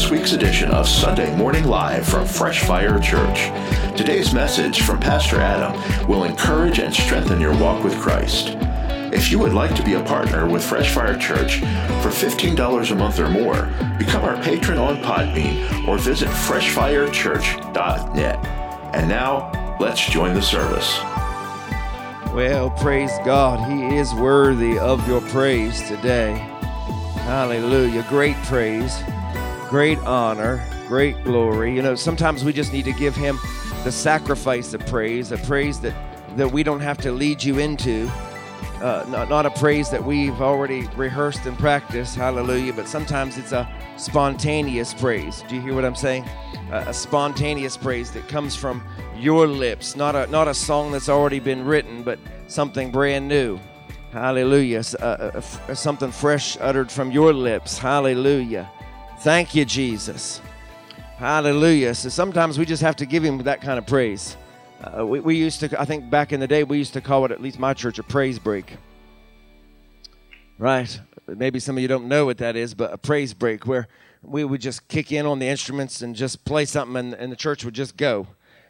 this week's edition of Sunday Morning Live from Fresh Fire Church. Today's message from Pastor Adam will encourage and strengthen your walk with Christ. If you would like to be a partner with Fresh Fire Church for $15 a month or more, become our patron on Podbean or visit freshfirechurch.net. And now, let's join the service. Well, praise God. He is worthy of your praise today. Hallelujah. Great praise, great honor, great glory. You know, sometimes we just need to give Him the sacrifice of praise, a praise that, that we don't have to lead you into. Uh, not, not a praise that we've already rehearsed and practiced, hallelujah, but sometimes it's a spontaneous praise. Do you hear what I'm saying? Uh, a spontaneous praise that comes from your lips, not a, not a song that's already been written, but something brand new. Hallelujah. Uh, uh, something fresh uttered from your lips. Hallelujah. Thank you, Jesus. Hallelujah. So sometimes we just have to give him that kind of praise. Uh, we, we used to, I think back in the day, we used to call it, at least my church, a praise break. Right? Maybe some of you don't know what that is, but a praise break where we would just kick in on the instruments and just play something and, and the church would just go,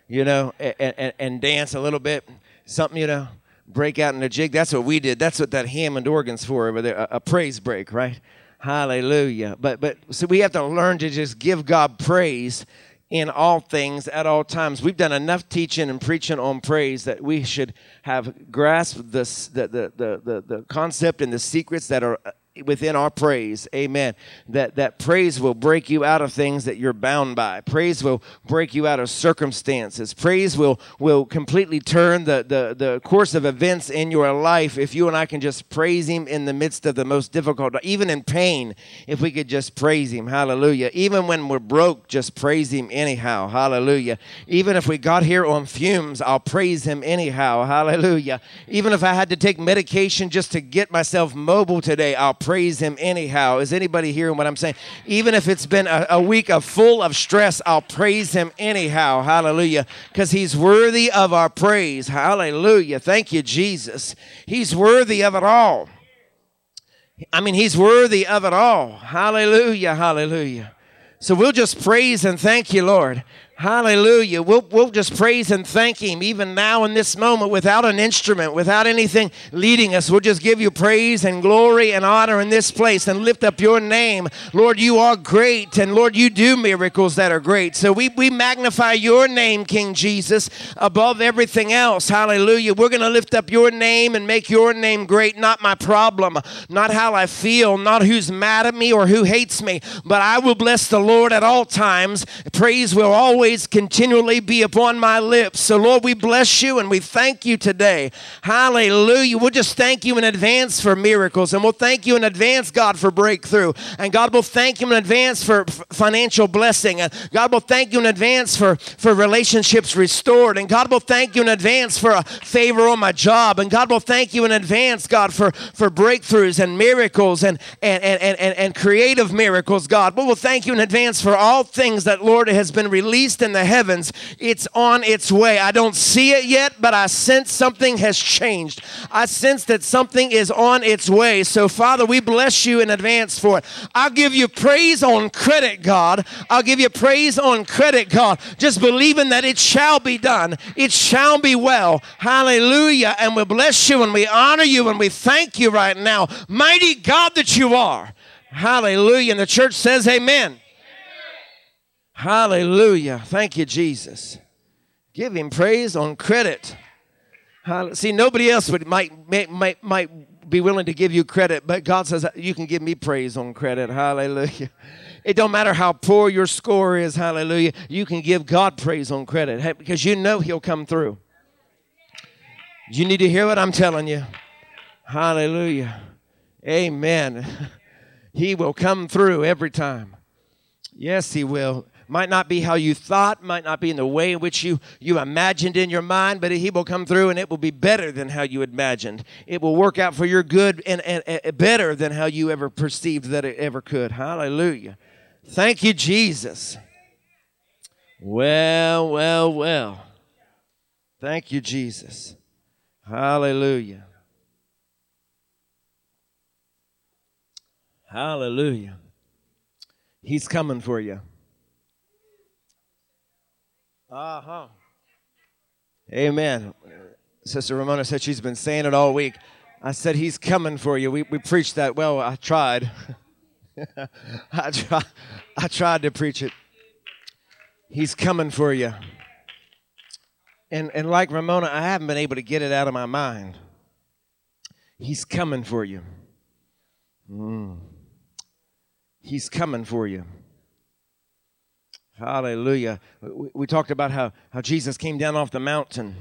you know, and, and, and dance a little bit. Something, you know, break out in a jig. That's what we did. That's what that Hammond organ's for over there, a, a praise break, right? Hallelujah. But but so we have to learn to just give God praise in all things at all times. We've done enough teaching and preaching on praise that we should have grasped this, the, the, the, the, the concept and the secrets that are within our praise amen that that praise will break you out of things that you're bound by. Praise will break you out of circumstances. Praise will will completely turn the the, the course of events in your life if you and i can just praise him in the midst of the most difficult even in pain if we could just praise him. Hallelujah. Even when we're broke just praise him anyhow. Hallelujah. Even if we got here on fumes i'll praise him anyhow. Hallelujah. Even if i had to take medication just to get myself mobile today i'll praise him anyhow. Is anybody hearing what I'm saying? Even if it's been a, a week of full of stress, I'll praise him anyhow. Hallelujah. Because he's worthy of our praise. Hallelujah. Thank you, Jesus. He's worthy of it all. I mean, he's worthy of it all. Hallelujah. Hallelujah. So we'll just praise and thank you, Lord. Hallelujah. We'll, we'll just praise and thank Him even now in this moment without an instrument, without anything leading us. We'll just give you praise and glory and honor in this place and lift up your name. Lord, you are great, and Lord, you do miracles that are great. So we, we magnify your name, King Jesus, above everything else. Hallelujah. We're going to lift up your name and make your name great, not my problem, not how I feel, not who's mad at me or who hates me, but I will bless the Lord at all times. Praise will always always continually be upon my lips. So, Lord, we bless you and we thank you today. Hallelujah. We'll just thank you in advance for miracles and we'll thank you in advance, God, for breakthrough. And God will thank you in advance for financial blessing. And God will thank you in advance for, for relationships restored. And God will thank you in advance for a favor on my job. And God will thank you in advance, God, for, for breakthroughs and miracles and, and, and, and, and creative miracles, God. We'll thank you in advance for all things that, Lord, has been released in the heavens. It's on its way. I don't see it yet, but I sense something has changed. I sense that something is on its way. So, Father, we bless you in advance for it. I'll give you praise on credit, God. I'll give you praise on credit, God. Just believing that it shall be done. It shall be well. Hallelujah. And we bless you and we honor you and we thank you right now. Mighty God that you are. Hallelujah. And the church says, Amen. Hallelujah. Thank you, Jesus. Give him praise on credit. See, nobody else would might, might, might be willing to give you credit, but God says uh, you can give me praise on credit. Hallelujah. It don't matter how poor your score is. Hallelujah. You can give God praise on credit because you know He'll come through. You need to hear what I'm telling you. Hallelujah. Amen. He will come through every time. Yes, He will might not be how you thought, might not be in the way in which you, you imagined in your mind, but He will come through and it will be better than how you imagined. It will work out for your good and, and, and better than how you ever perceived that it ever could. Hallelujah. Thank you, Jesus. Well, well, well. Thank you, Jesus. Hallelujah. Hallelujah. He's coming for you. Uh huh. Amen. Sister Ramona said she's been saying it all week. I said, He's coming for you. We, we preached that. Well, I tried. I, try, I tried to preach it. He's coming for you. And, and like Ramona, I haven't been able to get it out of my mind. He's coming for you. Mm. He's coming for you. Hallelujah. We, we, talked about how, how Jesus came down off the mountain.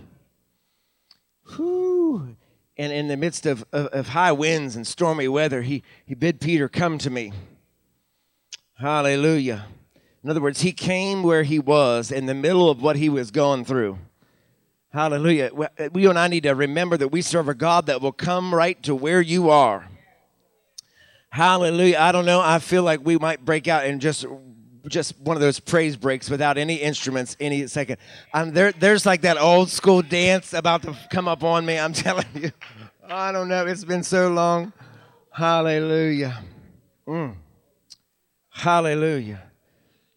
Whew. And in the midst of, of, of high winds and stormy weather, he, he bid Peter, Come to me. Hallelujah. In other words, he came where he was in the middle of what he was going through. Hallelujah. We and I need to remember that we serve a God that will come right to where you are. Hallelujah. I don't know. I feel like we might break out and just just one of those praise breaks without any instruments any second. Um, there, there's like that old school dance about to come up on me. I'm telling you. I don't know. It's been so long. Hallelujah. Mm. Hallelujah.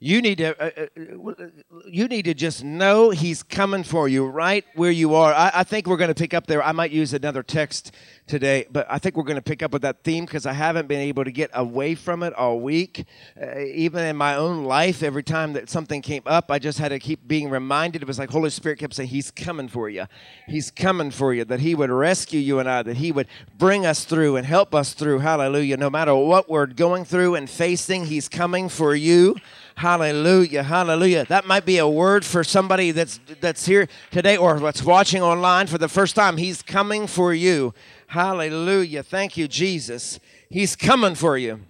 You need to uh, uh, you need to just know he's coming for you right where you are. I, I think we're going to pick up there. I might use another text today, but I think we're going to pick up with that theme because I haven't been able to get away from it all week. Uh, even in my own life, every time that something came up, I just had to keep being reminded. It was like Holy Spirit kept saying, "He's coming for you. He's coming for you." That He would rescue you and I. That He would bring us through and help us through. Hallelujah. No matter what we're going through and facing, He's coming for you. Hallelujah. Hallelujah. That might be a word for somebody that's that's here today or that's watching online for the first time. He's coming for you. Hallelujah. Thank you, Jesus. He's coming for you.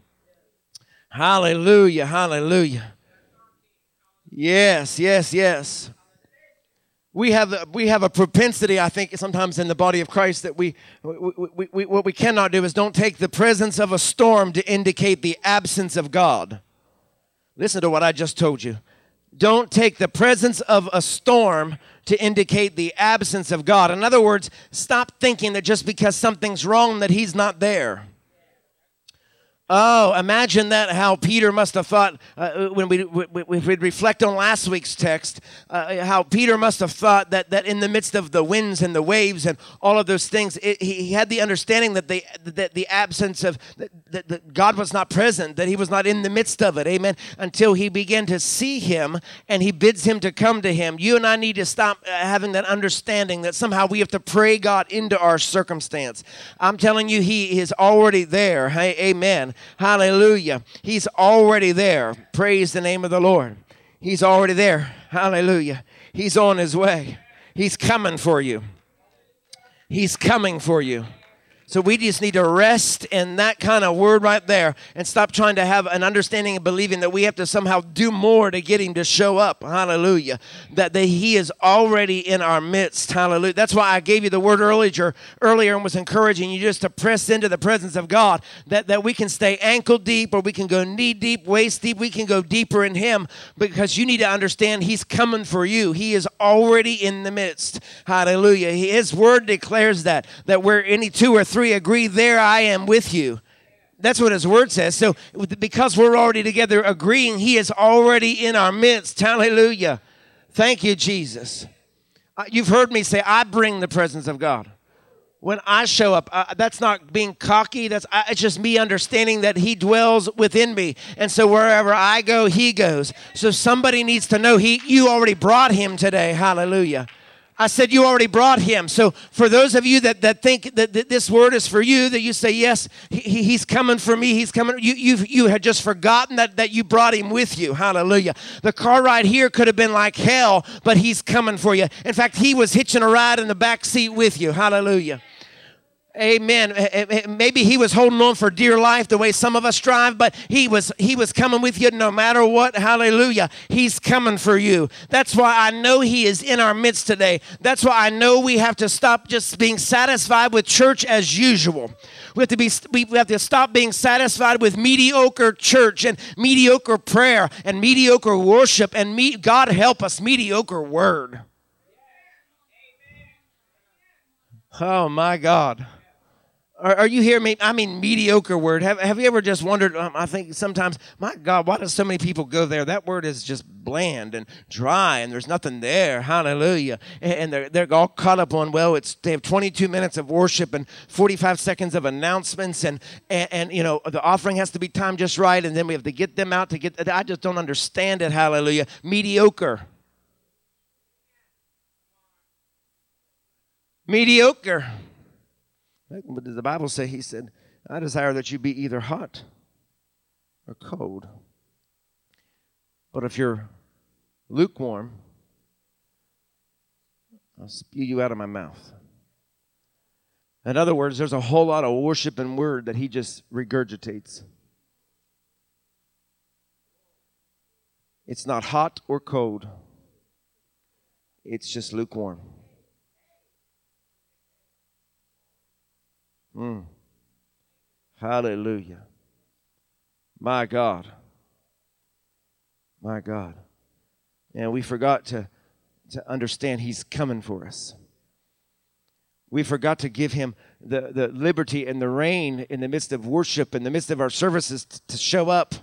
Hallelujah. Hallelujah. Yes, yes, yes. We have, we have a propensity, I think, sometimes in the body of Christ that we, we, we, we, what we cannot do is don't take the presence of a storm to indicate the absence of God. Listen to what I just told you. Don't take the presence of a storm to indicate the absence of God. In other words, stop thinking that just because something's wrong that he's not there. Oh, imagine that how Peter must have thought uh, when we, we, we reflect on last week's text, uh, how Peter must have thought that, that in the midst of the winds and the waves and all of those things, it, he, he, had the understanding that the, that the absence of, that, that God was not present, that he was not in the midst of it, amen, until he began to see him and he bids him to come to him. You and I need to stop uh, having that understanding that somehow we have to pray God into our circumstance. I'm telling you, he is already there, hey, amen. Hallelujah. He's already there. Praise the name of the Lord. He's already there. Hallelujah. He's on his way. He's coming for you. He's coming for you. So we just need to rest in that kind of word right there and stop trying to have an understanding and believing that we have to somehow do more to get him to show up. Hallelujah. That the, he is already in our midst. Hallelujah. That's why I gave you the word earlier, earlier and was encouraging you just to press into the presence of God. That, that we can stay ankle deep or we can go knee deep, waist deep. We can go deeper in him because you need to understand he's coming for you. He is already in the midst. Hallelujah. His word declares that, that where any two or three three agree, there I am with you. That's what his word says. So, because we're already together agreeing, he is already in our midst. Hallelujah. Thank you, Jesus. Uh, you've heard me say, I bring the presence of God. When I show up, uh, that's not being cocky. That's uh, it's just me understanding that He dwells within me, and so wherever I go, He goes. So somebody needs to know He. You already brought Him today. Hallelujah. I said, You already brought him. So, for those of you that, that think that, that this word is for you, that you say, Yes, he, he's coming for me, he's coming, you, you, you had just forgotten that, that you brought him with you. Hallelujah. The car ride here could have been like hell, but he's coming for you. In fact, he was hitching a ride in the back seat with you. Hallelujah. Amen. Eh, eh, eh, maybe he was holding on for dear life the way some of us drive, but he was he was coming with you no matter what. Hallelujah. He's coming for you. That's why I know he is in our midst today. That's why I know we have to stop just being satisfied with church as usual. We have to be we have to stop being satisfied with mediocre church and mediocre prayer and mediocre worship and me, God help us mediocre word. Oh my God. Are, are, you me? I mean, mediocre word. Have, have you ever just wondered? Um, I think sometimes, my God, why do so many people go there? That word is just bland and dry, and there's nothing there. Hallelujah. And, and they're, they're all caught up on, well, it's they have 22 minutes of worship and 45 seconds of announcements, and, and, and you know, the offering has to be timed just right, and then we have to get them out to get. I just don't understand it. Hallelujah. Mediocre. Mediocre. Did the Bible say? He said, I desire that you be either hot or cold. But if you're lukewarm, I'll spew you out of my mouth. In other words, there's a whole lot of worship and word that he just regurgitates. It's not hot or cold, it's just lukewarm. Mm. Hallelujah. My God. My God. And we forgot to, to understand He's coming for us. We forgot to give Him the, the liberty and the reign in the midst of worship, in the midst of our services to, to show up.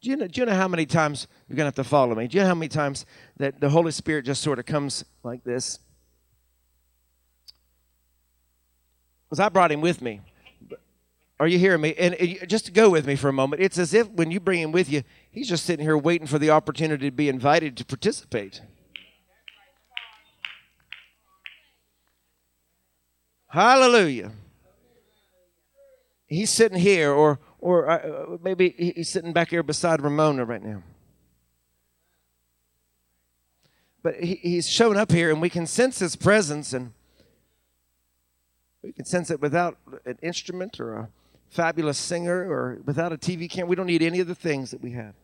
Do you, know, do you know how many times you're going to have to follow me? Do you know how many times that the Holy Spirit just sort of comes like this? Because I brought him with me. Are you hearing me? And just go with me for a moment, it's as if when you bring him with you, he's just sitting here waiting for the opportunity to be invited to participate. Hallelujah. He's sitting here, or or uh, maybe he's sitting back here beside Ramona right now. But he, he's shown up here, and we can sense his presence, and we can sense it without an instrument or a fabulous singer or without a TV camera. We don't need any of the things that we have.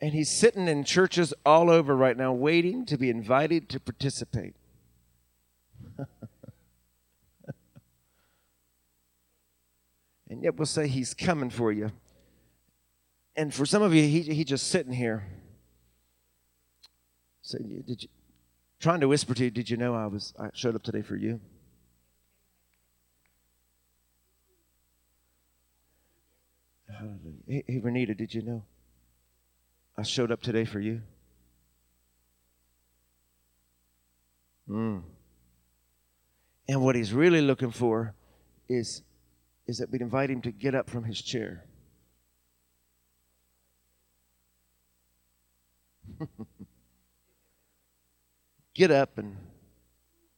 And he's sitting in churches all over right now, waiting to be invited to participate. and yet we'll say he's coming for you. And for some of you, he, just sitting here. So did you, trying to whisper to you, did you know I was I showed up today for you? Hallelujah. Hey, hey Renita, did you know I showed up today for you? Mm. And what he's really looking for is, is that we'd invite him to get up from his chair. get up and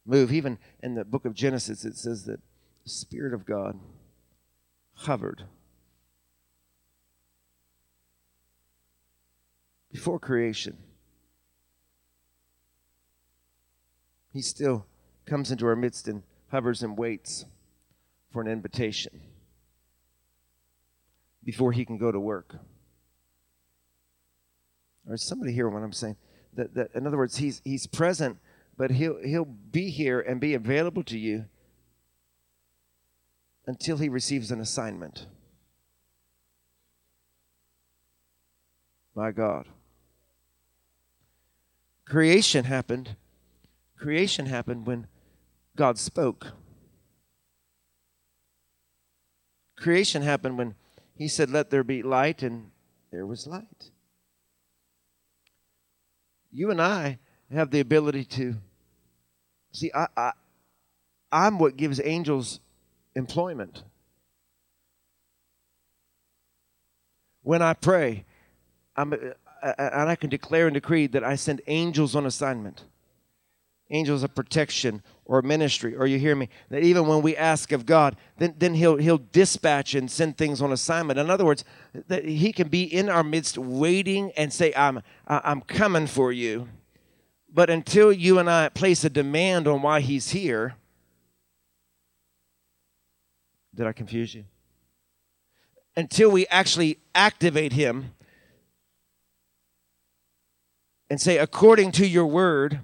move. Even in the book of Genesis, it says that the Spirit of God hovered before creation. He still comes into our midst and hovers and waits for an invitation before he can go to work. Or is somebody hear what I'm saying? That, that in other words, he's, he's present, but he'll, he'll be here and be available to you until he receives an assignment. My God. Creation happened. Creation happened when God spoke. Creation happened when he said, Let there be light, and there was light you and I have the ability to see. I, I I'm what gives angels employment. When I pray, I'm, uh, uh, and I can declare and decree that I send angels on assignment angels of protection or ministry or you hear me that even when we ask of god then, then he'll he'll dispatch and send things on assignment. In other words that he can be in our midst waiting and say i'm i'm coming for you. But until you and i place a demand on why he's here did i confuse you? Until we actually activate him and say according to your word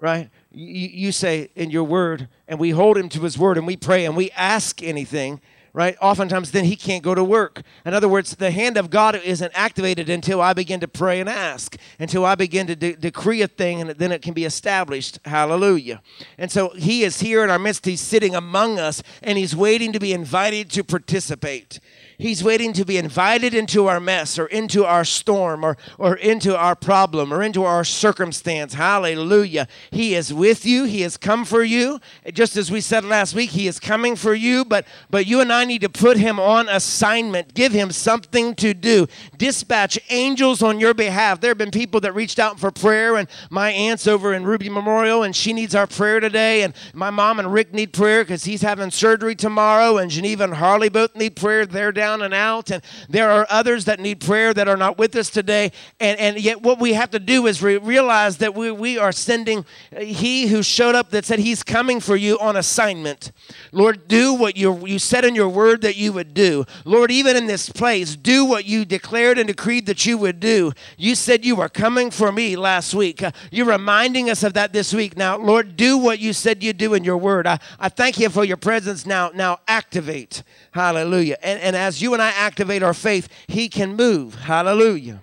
right? You, you say in your word, and we hold him to his word, and we pray, and we ask anything, right? Oftentimes, then he can't go to work. In other words, the hand of God isn't activated until I begin to pray and ask, until I begin to de- decree a thing, and then it can be established. Hallelujah. And so he is here in our midst. He's sitting among us, and he's waiting to be invited to participate. He's waiting to be invited into our mess or into our storm or, or into our problem or into our circumstance. Hallelujah. He is with you. He has come for you. Just as we said last week, He is coming for you, but, but you and I need to put Him on assignment, give Him something to do. Dispatch angels on your behalf. There have been people that reached out for prayer, and my aunt's over in Ruby Memorial, and she needs our prayer today. And my mom and Rick need prayer because he's having surgery tomorrow, and Geneva and Harley both need prayer. They're down down and out. And there are others that need prayer that are not with us today. And, and yet, what we have to do is re- realize that we, we are sending He who showed up that said He's coming for you on assignment. Lord, do what you, you said in your word that you would do. Lord, even in this place, do what you declared and decreed that you would do. You said you were coming for me last week. You're reminding us of that this week. Now, Lord, do what you said you'd do in your word. I, I thank you for your presence now. Now, activate. Hallelujah. And, and as you and I activate our faith, He can move. Hallelujah.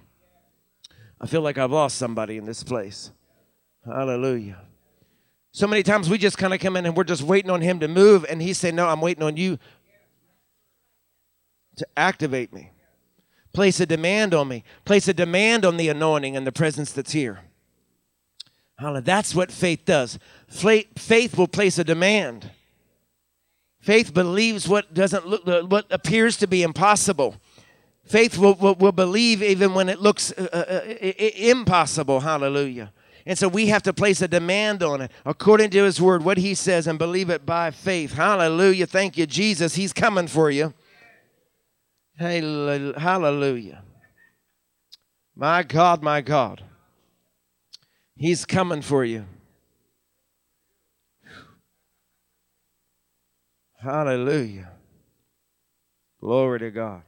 I feel like I've lost somebody in this place. Hallelujah. So many times we just kind of come in and we're just waiting on Him to move, and He's saying, No, I'm waiting on you to activate me. Place a demand on me. Place a demand on the anointing and the presence that's here. Hallelujah. That's what faith does. Faith will place a demand. Faith believes what doesn't look, what appears to be impossible. Faith will, will, will believe even when it looks uh, uh, uh impossible. Hallelujah. And so we have to place a demand on it according to his word, what he says, and believe it by faith. Hallelujah. Thank you, Jesus. He's coming for you. Hallelujah. My God, my God. He's coming for you. Hallelujah. Glory to God.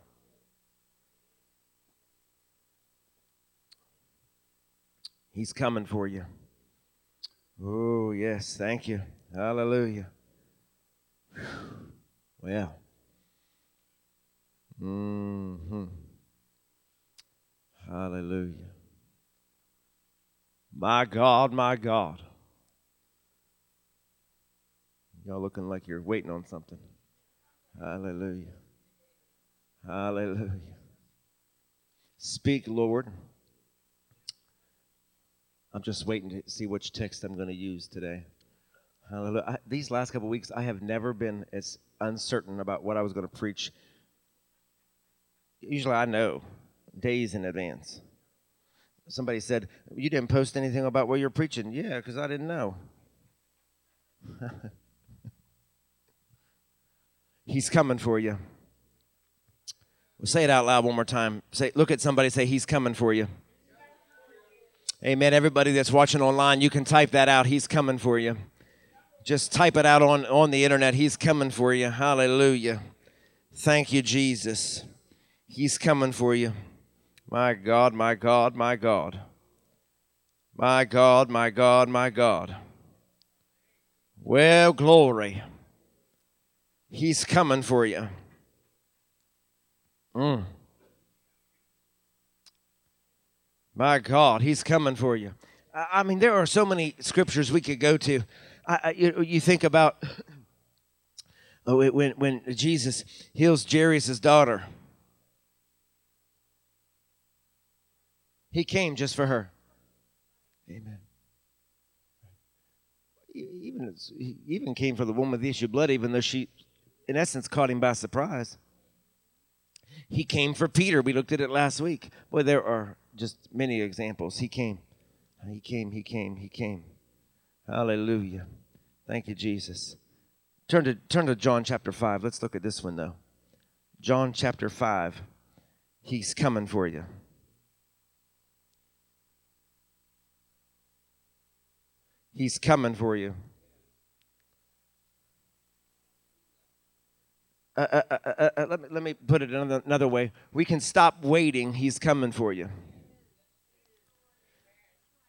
He's coming for you. Oh, yes. Thank you. Hallelujah. Well. Mm-hmm. Hallelujah. My God, my God. Y'all looking like you're waiting on something. Hallelujah. Hallelujah. Speak, Lord. I'm just waiting to see which text I'm going to use today. Hallelujah. I, these last couple weeks, I have never been as uncertain about what I was going to preach. Usually, I know days in advance. Somebody said, You didn't post anything about what you're preaching. Yeah, because I didn't know. He's coming for you. Say it out loud one more time. Say, look at somebody. Say, He's coming for you. Amen. Everybody that's watching online, you can type that out. He's coming for you. Just type it out on, on the internet. He's coming for you. Hallelujah. Thank you, Jesus. He's coming for you. My God, my God, my God. My God, my God, my God. Well, glory. He's coming for you. Mm. My God, He's coming for you. I, mean, there are so many scriptures we could go to. I, I, you, you, think about oh, when, when Jesus heals Jairus' daughter. He came just for her. Amen even even came for the woman with the issue of blood, even though she in essence, caught him by surprise. He came for Peter. We looked at it last week. Boy, there are just many examples. He came. He came. He came. He came. Hallelujah. Thank you, Jesus. Turn to turn to John chapter 5. Let's look at this one though. John chapter 5. He's coming for you. He's coming for you. Uh, uh, uh, let, me, let me put it another, another way. We can stop waiting. He's coming for you.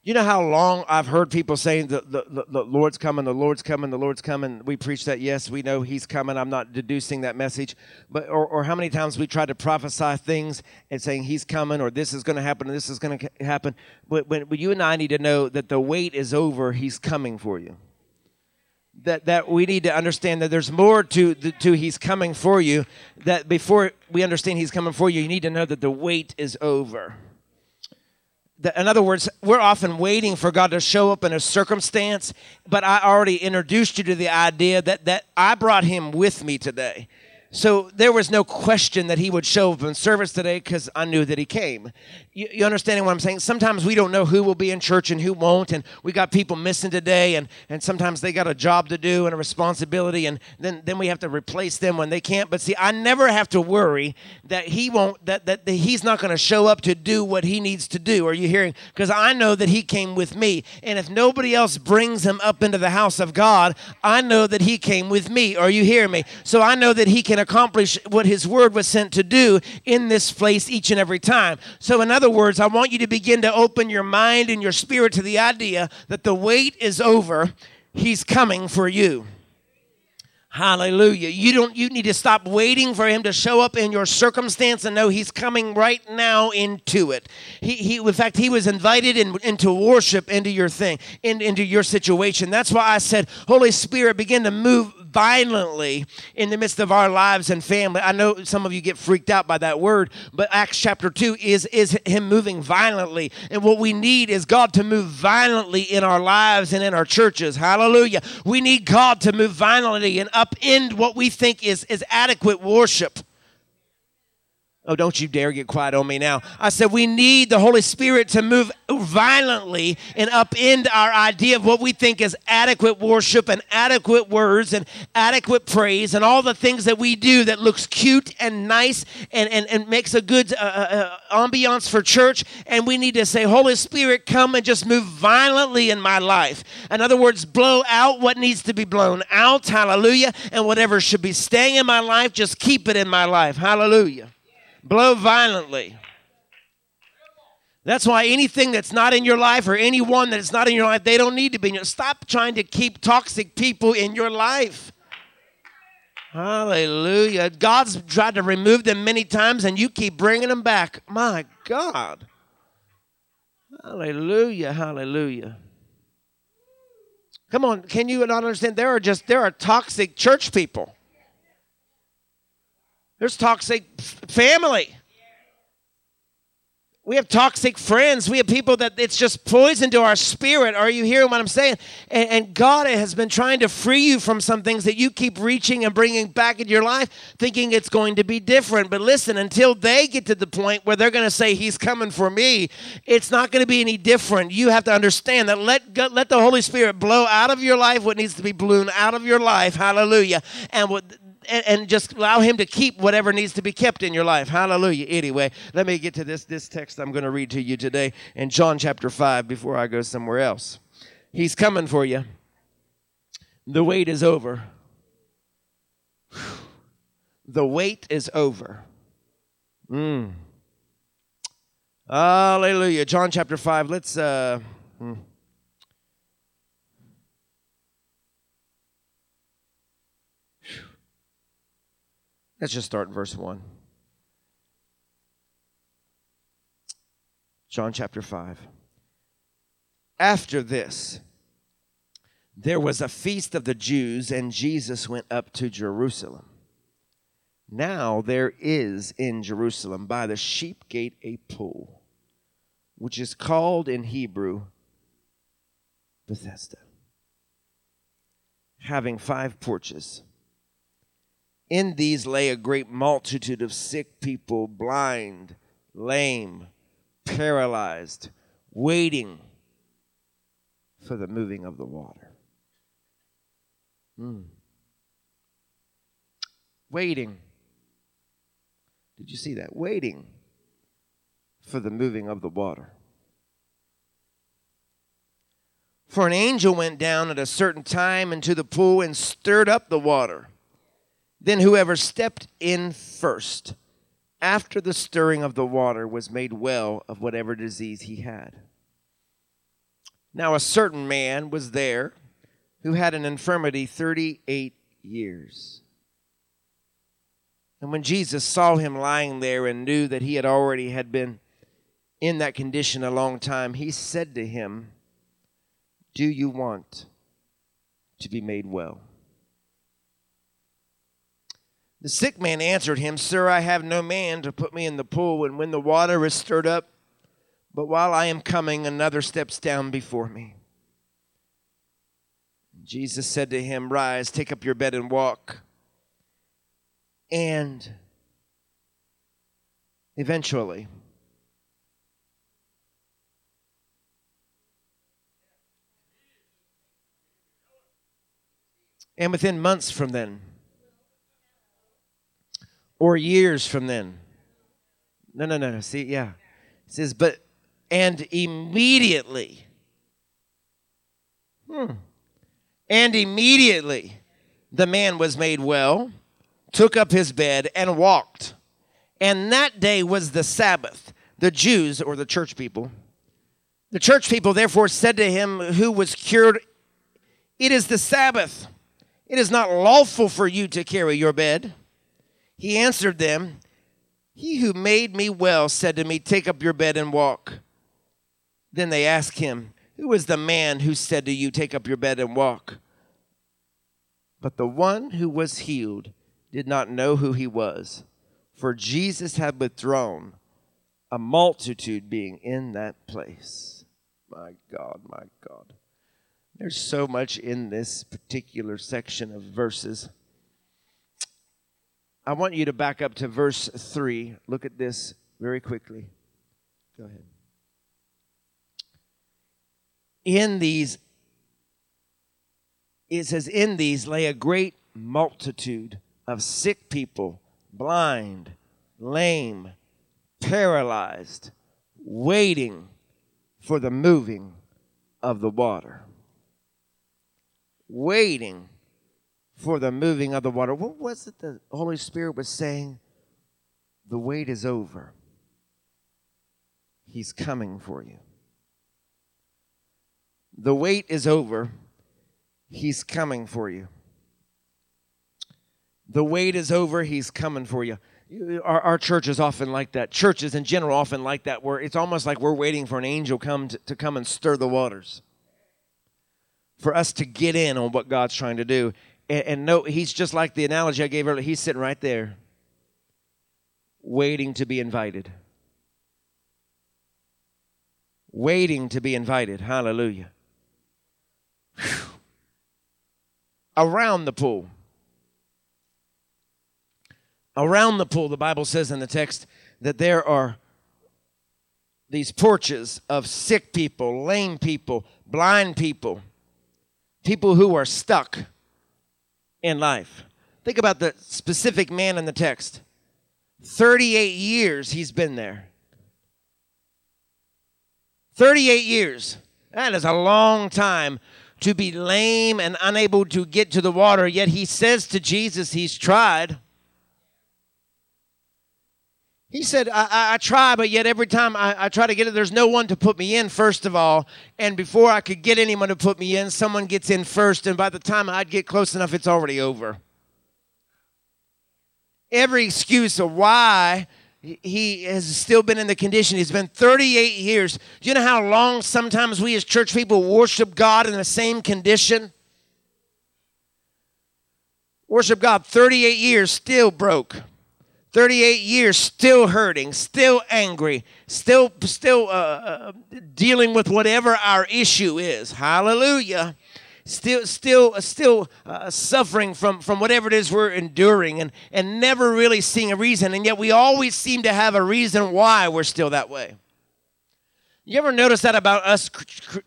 You know how long I've heard people saying the, the, the, the, Lord's coming, the Lord's coming, the Lord's coming. We preach that, yes, we know He's coming. I'm not deducing that message. But or, or how many times we try to prophesy things and saying He's coming or this is going to happen or this is going to happen. But when you and I need to know that the wait is over, He's coming for you. That, that we need to understand that there's more to, to He's coming for you. That before we understand He's coming for you, you need to know that the wait is over in other words, we're often waiting for God to show up in a circumstance, but I already introduced you to the idea that, that I brought him with me today. So there was no question that he would show up in service today because I knew that he came. You, you understanding what I'm saying? Sometimes we don't know who will be in church and who won't, and we got people missing today, and, and sometimes they got a job to do and a responsibility, and then, then we have to replace them when they can't. But see, I never have to worry that he won't, that, that, that he's not going to show up to do what he needs to do. Are you hearing? Because I know that he came with me, and if nobody else brings him up into the house of God, I know that he came with me. Are you hearing me? So I know that he can accomplish what his word was sent to do in this place each and every time. So, in other words, I want you to begin to open your mind and your spirit to the idea that the wait is over, he's coming for you. Hallelujah. You don't you need to stop waiting for him to show up in your circumstance and know he's coming right now into it. He, he in fact he was invited in, into worship into your thing, in, into your situation. That's why I said, Holy Spirit, begin to move violently in the midst of our lives and family. I know some of you get freaked out by that word, but Acts chapter 2 is, is Him moving violently. And what we need is God to move violently in our lives and in our churches. Hallelujah. We need God to move violently and upend what we think is, is adequate worship. Oh, don't you dare get quiet on me now. I said we need the Holy Spirit to move violently and upend our idea of what we think is adequate worship and adequate words and adequate praise and all the things that we do that looks cute and nice and, and, and makes a good uh, uh, uh ambiance for church. And we need to say, Holy Spirit, come and just move violently in my life. In other words, blow out what needs to be blown out. Hallelujah. And whatever should be staying in my life, just keep it in my life. Hallelujah blow violently. That's why anything that's not in your life or anyone that's not in your life, they don't need to be in your Stop trying to keep toxic people in your life. Hallelujah. God's tried to remove them many times and you keep bringing them back. My God. Hallelujah. Hallelujah. Come on, can you not understand? There are just there are toxic church people. There's toxic family. We have toxic friends. We have people that it's just poison to our spirit. Are you hearing what I'm saying? And, and, God has been trying to free you from some things that you keep reaching and bringing back into your life, thinking it's going to be different. But listen, until they get to the point where they're going to say, He's coming for me, it's not going to be any different. You have to understand that let, let the Holy Spirit blow out of your life what needs to be blown out of your life. Hallelujah. And what and, and, just allow him to keep whatever needs to be kept in your life. Hallelujah. Anyway, let me get to this, this text I'm going to read to you today in John chapter 5 before I go somewhere else. He's coming for you. The wait is over. The wait is over. Mm. Hallelujah. John chapter 5. Let's uh hmm. Let's just start in verse 1. John chapter 5. After this, there was a feast of the Jews, and Jesus went up to Jerusalem. Now there is in Jerusalem by the sheep gate a pool, which is called in Hebrew Bethesda, having five porches. In these lay a great multitude of sick people, blind, lame, paralyzed, waiting for the moving of the water. Mm. Waiting. Did you see that? Waiting for the moving of the water. For an angel went down at a certain time into the pool and stirred up the water. Then whoever stepped in first, after the stirring of the water, was made well of whatever disease he had. Now, a certain man was there who had an infirmity 38 years. And when Jesus saw him lying there and knew that he had already had been in that condition a long time, he said to him, Do you want to be made well? The sick man answered him, Sir, I have no man to put me in the pool, and when the water is stirred up, but while I am coming, another steps down before me. Jesus said to him, Rise, take up your bed and walk. And eventually, and within months from then, or years from then. No, no, no, no. See, yeah. It says, but, and immediately, hmm, and immediately the man was made well, took up his bed, and walked. And that day was the Sabbath. The Jews, or the church people, the church people therefore said to him who was cured, It is the Sabbath. It is not lawful for you to carry your bed. He answered them, He who made me well said to me, Take up your bed and walk. Then they asked him, Who is the man who said to you, Take up your bed and walk? But the one who was healed did not know who he was, for Jesus had withdrawn, a multitude being in that place. My God, my God. There's so much in this particular section of verses. I want you to back up to verse 3. Look at this very quickly. Go ahead. In these, it says, In these lay a great multitude of sick people, blind, lame, paralyzed, waiting for the moving of the water. Waiting for the moving of the water. What was it the Holy Spirit was saying? The wait is over. He's coming for you. The wait is over. He's coming for you. The wait is over. He's coming for you. Our, our church is often like that. Churches in general often like that, where it's almost like we're waiting for an angel come to, to come and stir the waters. For us to get in on what God's trying to do and, and no, he's just like the analogy I gave earlier. He's sitting right there, waiting to be invited. Waiting to be invited. Hallelujah. Whew. Around the pool. Around the pool, the Bible says in the text that there are these porches of sick people, lame people, blind people, people who are stuck in life. Think about the specific man in the text 38 years he's been there. 38 years. That is a long time to be lame and unable to get to the water, yet he says to Jesus he's tried. He said, I, I, I, try, but yet every time I, I try to get it, there's no one to put me in, first of all. And before I could get anyone to put me in, someone gets in first. And by the time I'd get close enough, it's already over. Every excuse of why he has still been in the condition. He's been 38 years. Do you know how long sometimes we as church people worship God in the same condition? Worship God 38 years, still broke. 38 years still hurting, still angry, still still uh, uh, dealing with whatever our issue is. Hallelujah. Still, still, still uh, suffering from, from whatever it is we're enduring and, and never really seeing a reason. And yet we always seem to have a reason why we're still that way. You ever notice that about us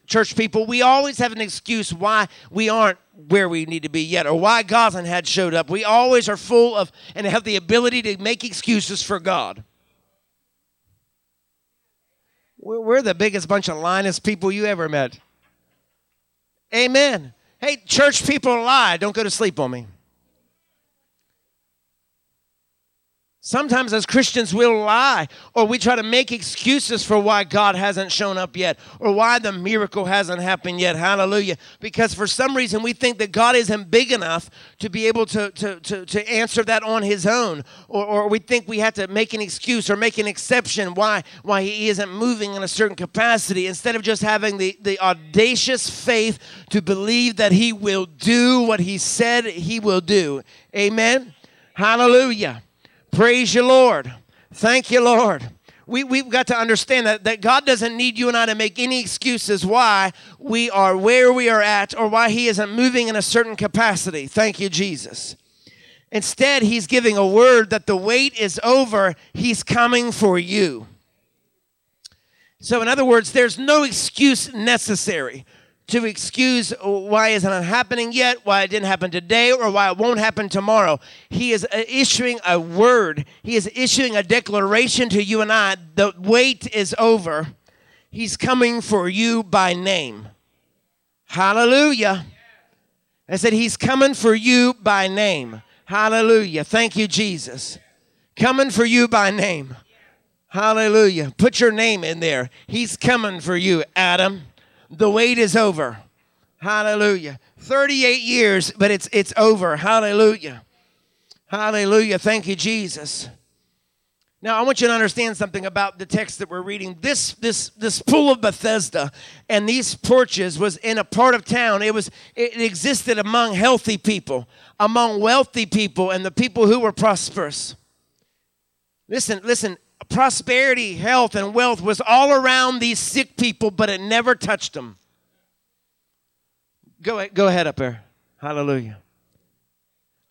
church people? We always have an excuse why we aren't where we need to be yet or why God had showed up. We always are full of and have the ability to make excuses for God. We're the biggest bunch of Linus people you ever met. Amen. Hey, church people lie. Don't go to sleep on me. Sometimes, as Christians, we'll lie or we try to make excuses for why God hasn't shown up yet or why the miracle hasn't happened yet. Hallelujah. Because for some reason, we think that God isn't big enough to be able to, to, to, to answer that on His own. Or, or we think we have to make an excuse or make an exception why, why He isn't moving in a certain capacity instead of just having the, the audacious faith to believe that He will do what He said He will do. Amen. Hallelujah. Praise you, Lord. Thank you, Lord. We, we've got to understand that, that God doesn't need you and I to make any excuses why we are where we are at or why He isn't moving in a certain capacity. Thank you, Jesus. Instead, He's giving a word that the wait is over, He's coming for you. So, in other words, there's no excuse necessary to excuse why isn't it happening yet, why it didn't happen today, or why it won't happen tomorrow. He is uh, issuing a word. He is issuing a declaration to you and I. The wait is over. He's coming for you by name. Hallelujah. I said, He's coming for you by name. Hallelujah. Thank you, Jesus. Coming for you by name. Hallelujah. Put your name in there. He's coming for you, Adam the wait is over. Hallelujah. 38 years, but it's it's over. Hallelujah. Hallelujah. Thank you, Jesus. Now I want you to understand something about the text that we're reading. This this this pool of Bethesda and these porches was in a part of town. It was it existed among healthy people, among wealthy people, and the people who were prosperous. Listen, listen, prosperity, health, and wealth was all around these sick people, but it never touched them. Go, go ahead up there. Hallelujah.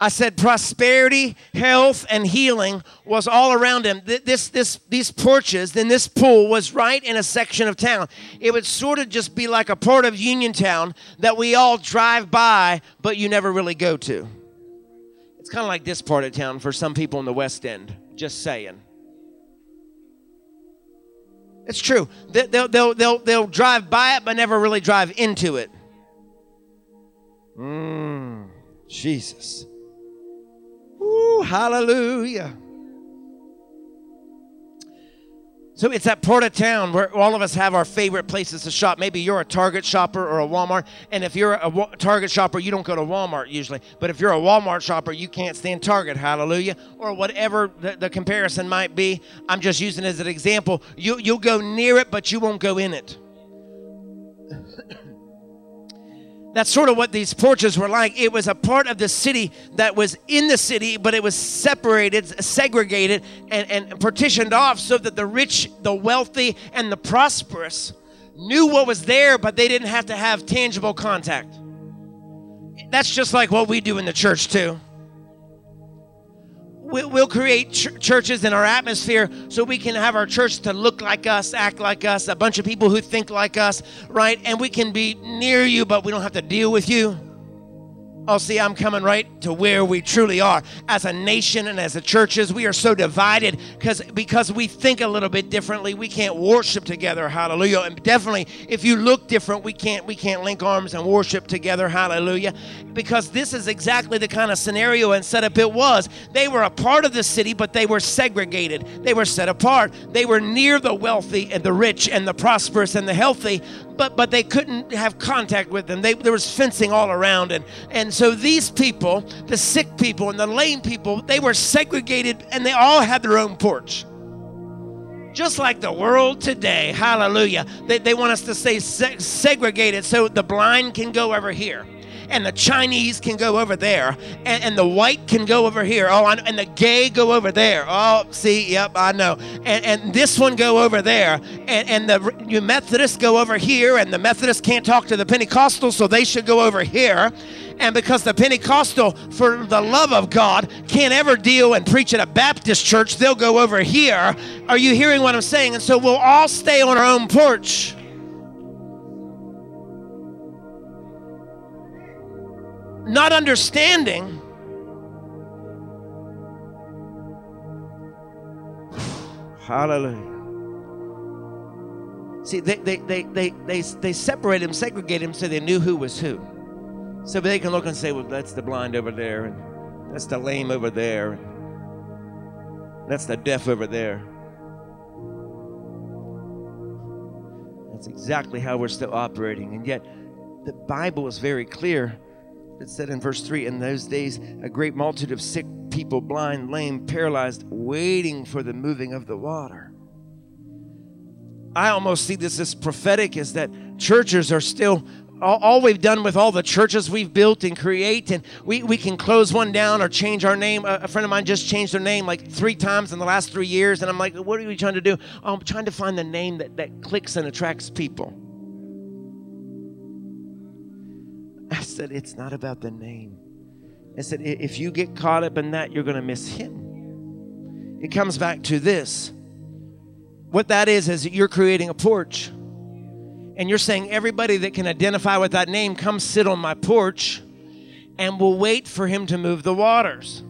I said prosperity, health, and healing was all around him. This, this, these porches, then this pool was right in a section of town. It would sort of just be like a part of Uniontown that we all drive by, but you never really go to. It's kind of like this part of town for some people in the West End. Just saying. It's true. They'll, they'll, they'll, they'll drive by it, but never really drive into it. Mmm, Jesus. Ooh, hallelujah. So it's that part of town where all of us have our favorite places to shop. Maybe you're a Target shopper or a Walmart. And if you're a Target shopper, you don't go to Walmart usually. But if you're a Walmart shopper, you can't stand Target, hallelujah. Or whatever the, the comparison might be. I'm just using it as an example. You, you'll go near it, but you won't go in it. That's sort of what these porches were like. It was a part of the city that was in the city, but it was separated, segregated, and, and partitioned off so that the rich, the wealthy, and the prosperous knew what was there, but they didn't have to have tangible contact. That's just like what we do in the church, too we'll create ch- churches in our atmosphere so we can have our church to look like us, act like us, a bunch of people who think like us, right? And we can be near you, but we don't have to deal with you. Oh, see, I'm coming right to where we truly are as a nation and as a churches. We are so divided because because we think a little bit differently. We can't worship together. Hallelujah. And definitely, if you look different, we can't we can't link arms and worship together. Hallelujah. Because this is exactly the kind of scenario and setup it was. They were a part of the city, but they were segregated. They were set apart. They were near the wealthy and the rich and the prosperous and the healthy, but but they couldn't have contact with them. They, there was fencing all around, and and so these people, the sick people and the lame people, they were segregated, and they all had their own porch. Just like the world today, hallelujah. They, they want us to stay se- segregated so the blind can go over here and the Chinese can go over there, and, and the white can go over here. Oh, I, and the gay go over there. Oh, see, yep, I know. And, and this one go over there, and, and the Methodists go over here, and the Methodists can't talk to the Pentecostals, so they should go over here. And because the Pentecostal, for the love of God, can't ever deal and preach at a Baptist church, they'll go over here. Are you hearing what I'm saying? And so we'll all stay on our own porch. not understanding hallelujah see they they they they they, they separate him segregate him so they knew who was who so they can look and say well that's the blind over there and that's the lame over there and That's the deaf over there. That's exactly how we're still operating. And yet, the Bible is very clear. It said in verse 3 In those days, a great multitude of sick people, blind, lame, paralyzed, waiting for the moving of the water. I almost see this as prophetic, is that churches are still all, all, we've done with all the churches we've built and create, and we, we can close one down or change our name. A, a, friend of mine just changed their name like three times in the last three years, and I'm like, what are you trying to do? Oh, I'm trying to find the name that, that clicks and attracts people. I said, it's not about the name. I said, if you get caught up in that, you're going to miss him. It comes back to this. What that is, is that you're creating a porch and you're saying everybody that can identify with that name, come sit on my porch and we'll wait for him to move the waters.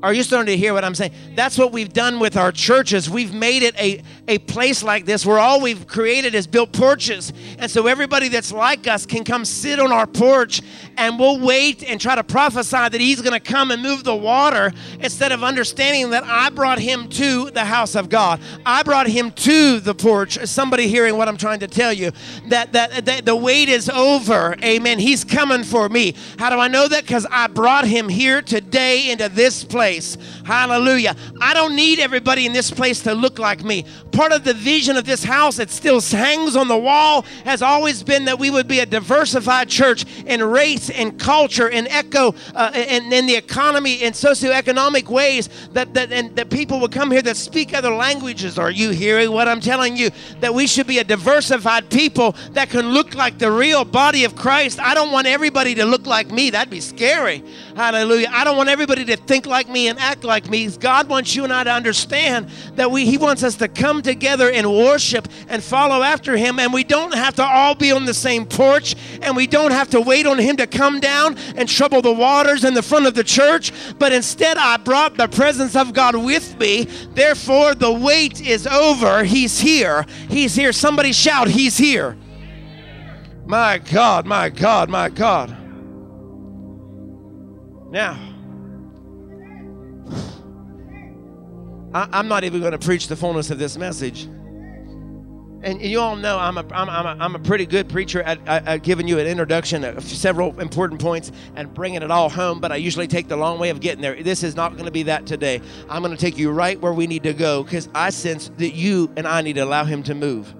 Are you starting to hear what I'm saying? That's what we've done with our churches. We've made it a, a place like this where all we've created is built porches. And so everybody that's like us can come sit on our porch and we'll wait and try to prophesy that he's going to come and move the water instead of understanding that I brought him to the house of God. I brought him to the porch. Somebody hearing what I'm trying to tell you that, that, that the wait is over. Amen. He's coming for me. How do I know that? Because I brought him here today into this place place. Hallelujah. I don't need everybody in this place to look like me. Part of the vision of this house that still hangs on the wall has always been that we would be a diversified church in race and culture and echo uh, and in the economy and socioeconomic ways that, that, and that people would come here that speak other languages. Are you hearing what I'm telling you? That we should be a diversified people that can look like the real body of Christ. I don't want everybody to look like me. That'd be scary. Hallelujah. I don't want everybody to think like me and act like me. God wants you and I to understand that we, He wants us to come together and worship and follow after Him. And we don't have to all be on the same porch, and we don't have to wait on Him to come down and trouble the waters in the front of the church. But instead, I brought the presence of God with me. Therefore, the wait is over. He's here. He's here. Somebody shout, He's here. My God, my God, my God. Now, I, am not even going to preach the fullness of this message. And you all know I'm a, I'm, I'm a, I'm a pretty good preacher at, at, giving you an introduction of several important points and bringing it all home, but I usually take the long way of getting there. This is not going to be that today. I'm going to take you right where we need to go because I sense that you and I need to allow Him to move.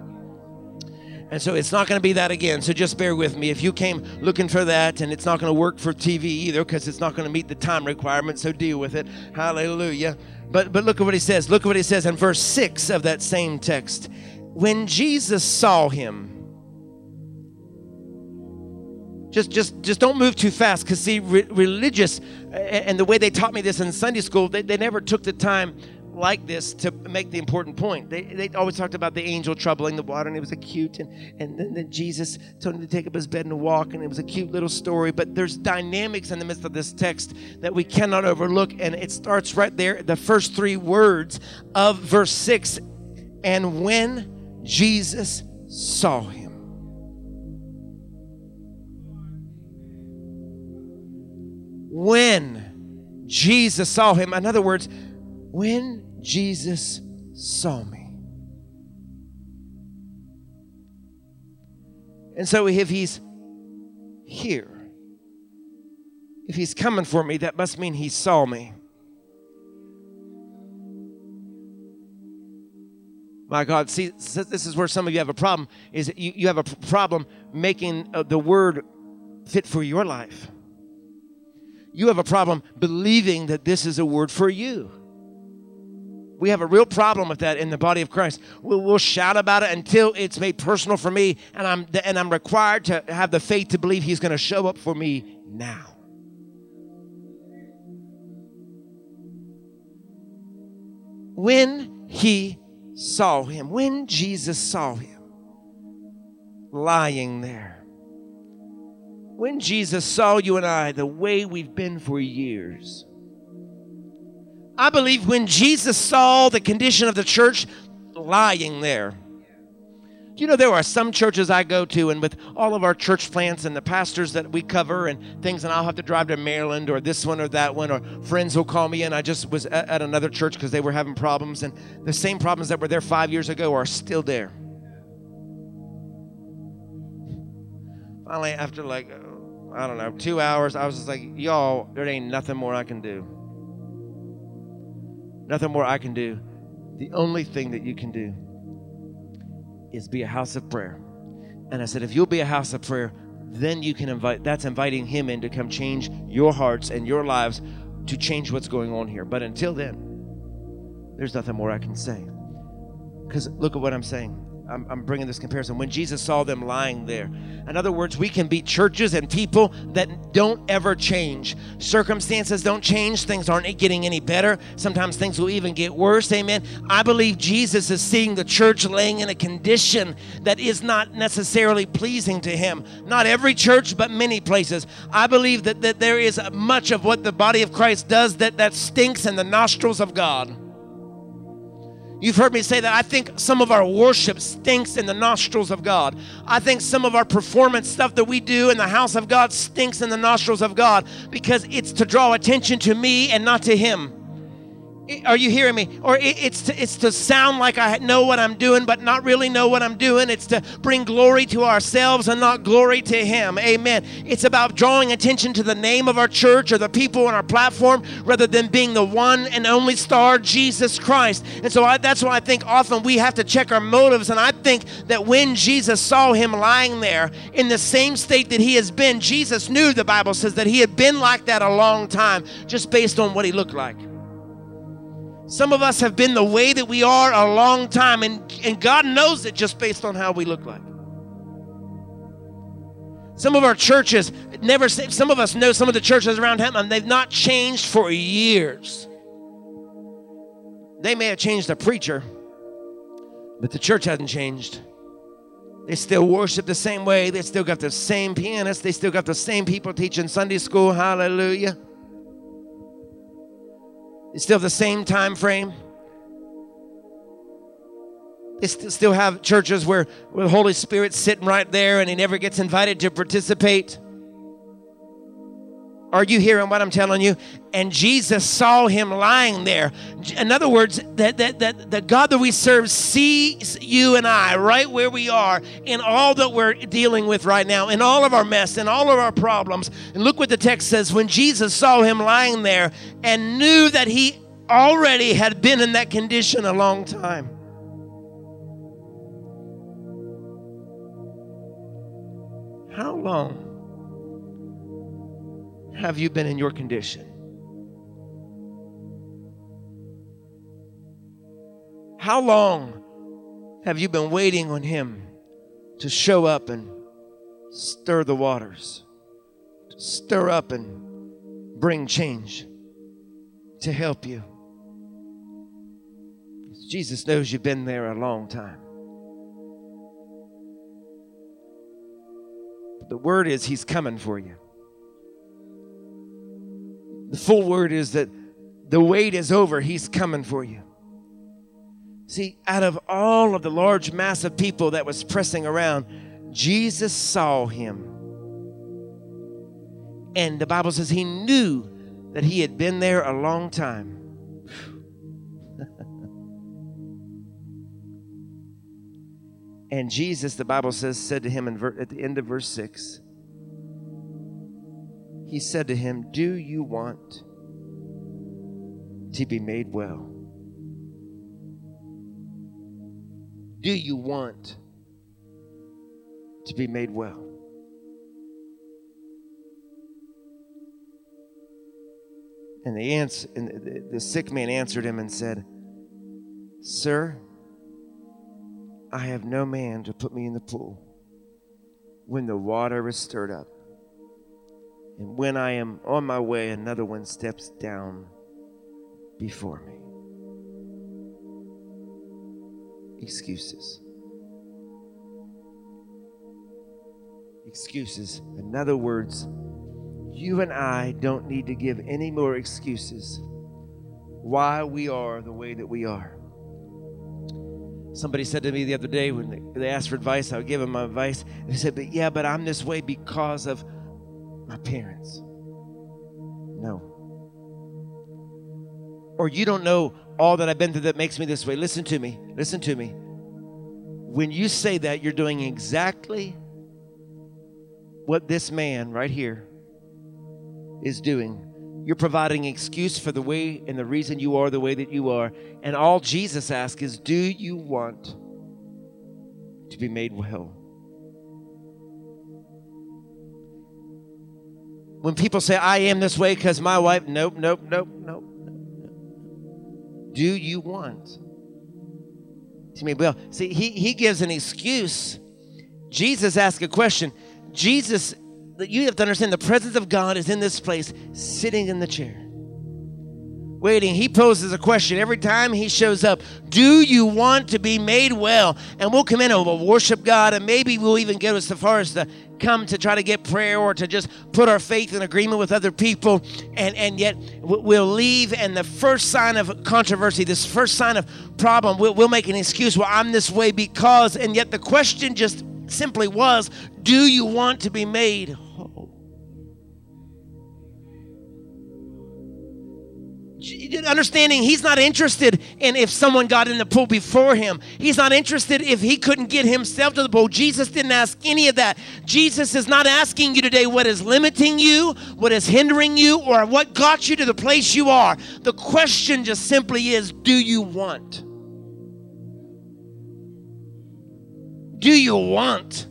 And so it's not going to be that again. So just bear with me. If you came looking for that and it's not going to work for TV either because it's not going to meet the time requirement, so deal with it. Hallelujah. But but look at what he says. Look at what he says in verse 6 of that same text. When Jesus saw him, just just just don't move too fast because see re- religious and the way they taught me this in sunday school they, they never took the time like this to make the important point. They, they always talked about the angel troubling the water, and it was cute, and, and then, then Jesus told him to take up his bed and walk, and it was a cute little story. But there's dynamics in the midst of this text that we cannot overlook, and it starts right there, the first three words of verse 6. And when Jesus saw him, when Jesus saw him, in other words, when Jesus saw me. And so if he's here, if he's coming for me, that must mean he saw me. My God, see, this is where some of you have a problem. Is you, you have a problem making uh, the word fit for your life. You have a problem believing that this is a word for you. We have a real problem with that in the body of Christ. We'll, shout about it until it's made personal for me, and I'm and I'm required to have the faith to believe He's going to show up for me now. When He saw Him, when Jesus saw Him lying there, when Jesus saw you and I the way we've been for years I believe when Jesus saw the condition of the church lying there, you know there are some churches I go to, and with all of our church plants and the pastors that we cover and things, and I'll have to drive to Maryland or this one or that one, or friends will call me in. I just was at, at another church because they were having problems, and the same problems that were there five years ago are still there. Finally, after like, I don't know, two hours, I was just like, y'all, there ain't nothing more I can do. Nothing more I can do. The only thing that you can do is be a house of prayer. And I said, if you'll be a house of prayer, then you can invite, that's inviting Him in to come change your hearts and your lives to change what's going on here. But until then, there's nothing more I can say. Because look at what I'm saying. I'm, I'm, bringing this comparison. When Jesus saw them lying there, in other words, we can be churches and people that don't ever change. Circumstances don't change. Things aren't getting any better. Sometimes things will even get worse. Amen. I believe Jesus is seeing the church laying in a condition that is not necessarily pleasing to him. Not every church, but many places. I believe that, that there is much of what the body of Christ does that, that stinks in the nostrils of God. You've heard me say that I think some of our worship stinks in the nostrils of God. I think some of our performance stuff that we do in the house of God stinks in the nostrils of God because it's to draw attention to me and not to Him. Are you hearing me? Or it's to, it's to sound like I know what I'm doing, but not really know what I'm doing. It's to bring glory to ourselves and not glory to Him. Amen. It's about drawing attention to the name of our church or the people on our platform rather than being the one and only star, Jesus Christ. And so I, that's why I think often we have to check our motives. And I think that when Jesus saw him lying there in the same state that he has been, Jesus knew, the Bible says, that he had been like that a long time just based on what he looked like. Some of us have been the way that we are a long time, and, and God knows it just based on how we look like. Some of our churches never, some of us know some of the churches around Hampton, they've not changed for years. They may have changed the preacher, but the church hasn't changed. They still worship the same way. They still got the same pianists. They still got the same people teaching Sunday school. Hallelujah. It's still have the same time frame. They still have churches where, where the Holy Spirit's sitting right there and he never gets invited to participate. Are you hearing what I'm telling you? And Jesus saw him lying there. In other words, that, that, that the God that we serve sees you and I right where we are in all that we're dealing with right now, in all of our mess, in all of our problems. And look what the text says when Jesus saw him lying there and knew that he already had been in that condition a long time. How long? Have you been in your condition? How long have you been waiting on Him to show up and stir the waters, to stir up and bring change, to help you? Jesus knows you've been there a long time. But the word is He's coming for you. The full word is that the wait is over. He's coming for you. See, out of all of the large mass of people that was pressing around, Jesus saw him. And the Bible says he knew that he had been there a long time. and Jesus, the Bible says, said to him ver- at the end of verse 6 he said to him, Do you want to be made well? Do you want to be made well? And the, answer, and the, the sick man answered him and said, Sir, I have no man to put me in the pool when the water is stirred up. And when I am on my way, another one steps down before me. Excuses. Excuses. In other words, you and I don't need to give any more excuses why we are the way that we are. Somebody said to me the other day when they, asked for advice, I would give them my advice. They said, But yeah, but I'm this way because of my parents. No. Or you don't know all that I've been through that makes me this way. Listen to me. Listen to me. When you say that, you're doing exactly what this man right here is doing. You're providing excuse for the way and the reason you are the way that you are. And all Jesus asks is, Do you want to be made well? When people say, I am this way because my wife, nope, nope, nope, nope. Do you want to be well? See, he, he gives an excuse. Jesus asks a question. Jesus, you have to understand the presence of God is in this place, sitting in the chair waiting. He poses a question every time he shows up Do you want to be made well? And we'll come in and we'll worship God, and maybe we'll even go as far as to come to try to get prayer or to just put our faith in agreement with other people. And, and yet we'll leave, and the first sign of controversy, this first sign of problem, we'll, we'll make an excuse. Well, I'm this way because, and yet the question just simply was Do you want to be made understanding he's not interested in if someone got in the pool before him. He's not interested if he couldn't get himself to the pool. Jesus didn't ask any of that. Jesus is not asking you today what is limiting you, what is hindering you, or what got you to the place you are. The question just simply is do you want? Do you want?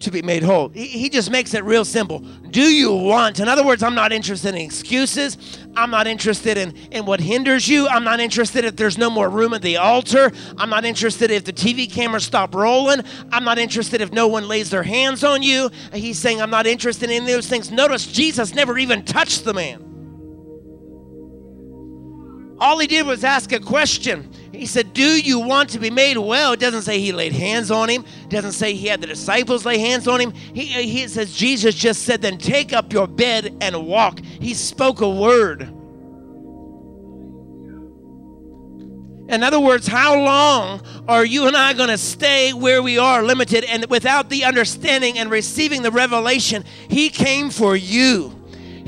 To be made whole. He just makes it real simple. Do you want? In other words, I'm not interested in excuses. I'm not interested in, in what hinders you. I'm not interested if there's no more room at the altar. I'm not interested if the TV cameras stop rolling. I'm not interested if no one lays their hands on you. He's saying, I'm not interested in those things. Notice Jesus never even touched the man. All he did was ask a question. He said, Do you want to be made well? It doesn't say he laid hands on him. It doesn't say he had the disciples lay hands on him. He, uh, he says, Jesus just said, Then take up your bed and walk. He spoke a word. In other words, how long are you and I going to stay where we are, limited, and without the understanding and receiving the revelation? He came for you.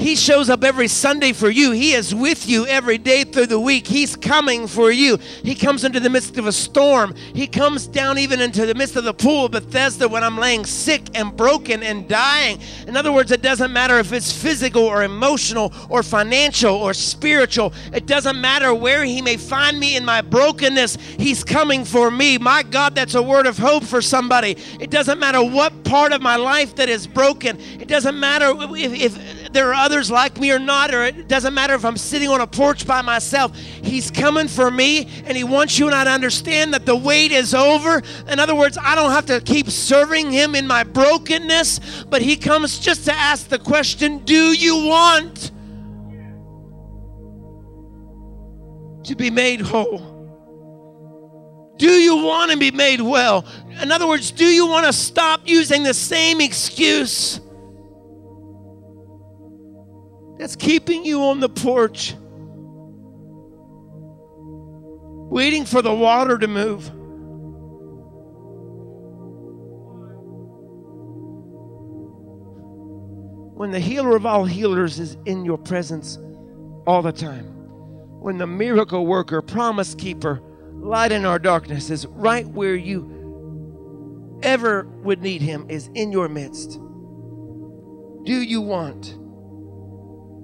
He shows up every Sunday for you. He is with you every day through the week. He's coming for you. He comes into the midst of a storm. He comes down even into the midst of the pool of Bethesda when I'm laying sick and broken and dying. In other words, it doesn't matter if it's physical or emotional or financial or spiritual. It doesn't matter where He may find me in my brokenness. He's coming for me. My God, that's a word of hope for somebody. It doesn't matter what part of my life that is broken. It doesn't matter if, if there are others like me or not, or it doesn't matter if I'm sitting on a porch by myself. He's coming for me, and He wants you and I to understand that the wait is over. In other words, I don't have to keep serving Him in my brokenness, but He comes just to ask the question Do you want to be made whole? Do you want to be made well? In other words, do you want to stop using the same excuse? That's keeping you on the porch, waiting for the water to move. When the healer of all healers is in your presence all the time, when the miracle worker, promise keeper, light in our darkness is right where you ever would need him, is in your midst. Do you want?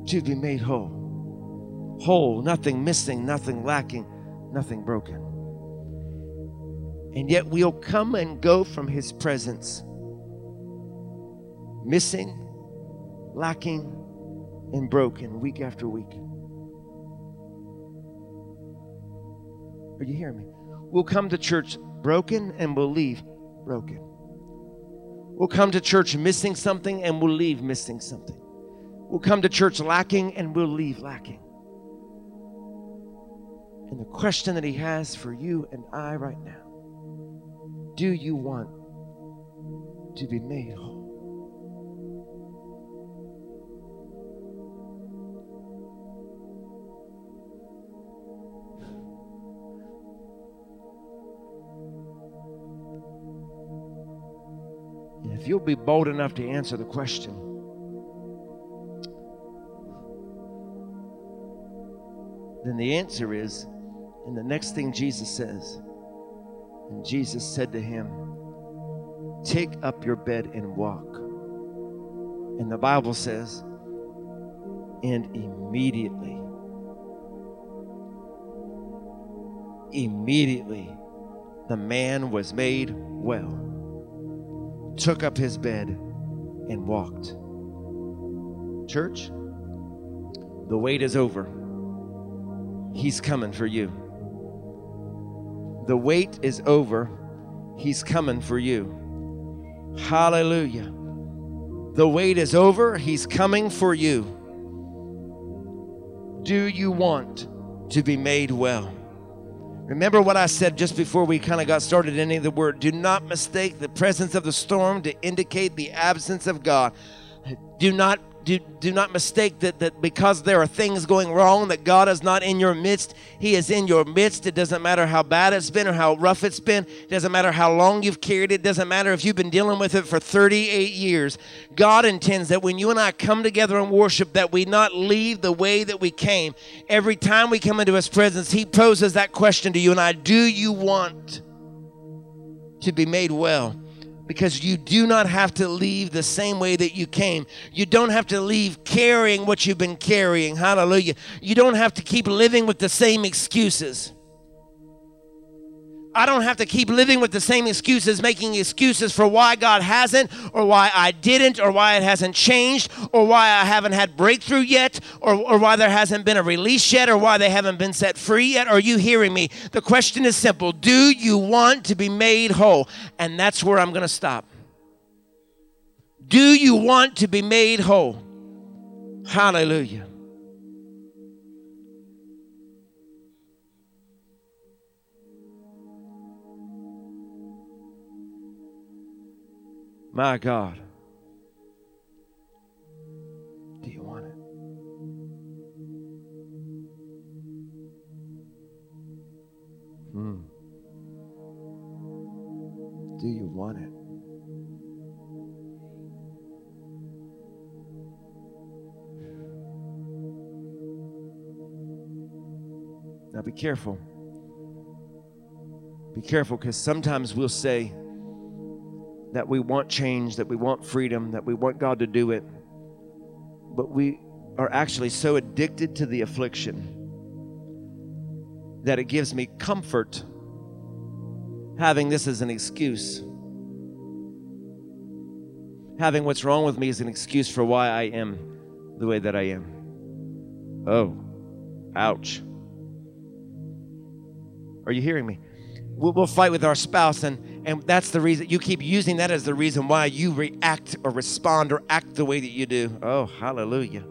To be made whole. Whole, nothing missing, nothing lacking, nothing broken. And yet we'll come and go from His presence, missing, lacking, and broken week after week. Are you hearing me? We'll come to church broken and we'll leave broken. We'll come to church missing something and we'll leave missing something will come to church lacking and will leave lacking. And the question that he has for you and I right now do you want to be made whole? If you'll be bold enough to answer the question, then the answer is, and the next thing Jesus says, and Jesus said to him, Take up your bed and walk. And the Bible says, and immediately, immediately, the man was made well, took up his bed, and walked. Church, the wait is over. He's coming for you. The wait is over. He's coming for you. Hallelujah. The wait is over. He's coming for you. Do you want to be made well? Remember what I said just before we kind of got started in the word. Do not mistake the presence of the storm to indicate the absence of God. Do not do, do not mistake that, that because there are things going wrong that god is not in your midst he is in your midst. It doesn't matter how bad it's been or how rough it's been. It doesn't matter how long you've carried it, it doesn't matter if you've been dealing with it for 38 years. God intends that when you and i come together and worship that we not leave the way that we came. Every time we come into his presence he poses that question to you and i do you want to be made well because you do not have to leave the same way that you came. You don't have to leave carrying what you've been carrying. Hallelujah. You don't have to keep living with the same excuses. I don't have to keep living with the same excuses, making excuses for why God hasn't, or why I didn't, or why it hasn't changed, or why I haven't had breakthrough yet, or, or why there hasn't been a release yet, or why they haven't been set free yet. Are you hearing me? The question is simple Do you want to be made whole? And that's where I'm going to stop. Do you want to be made whole? Hallelujah. My God. Do you want it? Hmm. Do you want it? Now be careful. Be careful because sometimes we'll say, that we want change, that we want freedom, that we want God to do it. But we are actually so addicted to the affliction that it gives me comfort having this as an excuse. Having what's wrong with me is an excuse for why I am the way that I am. Oh, ouch. Are you hearing me? We'll, we'll fight with our spouse and and that's the reason you keep using that as the reason why you react or respond or act the way that you do. Oh, hallelujah.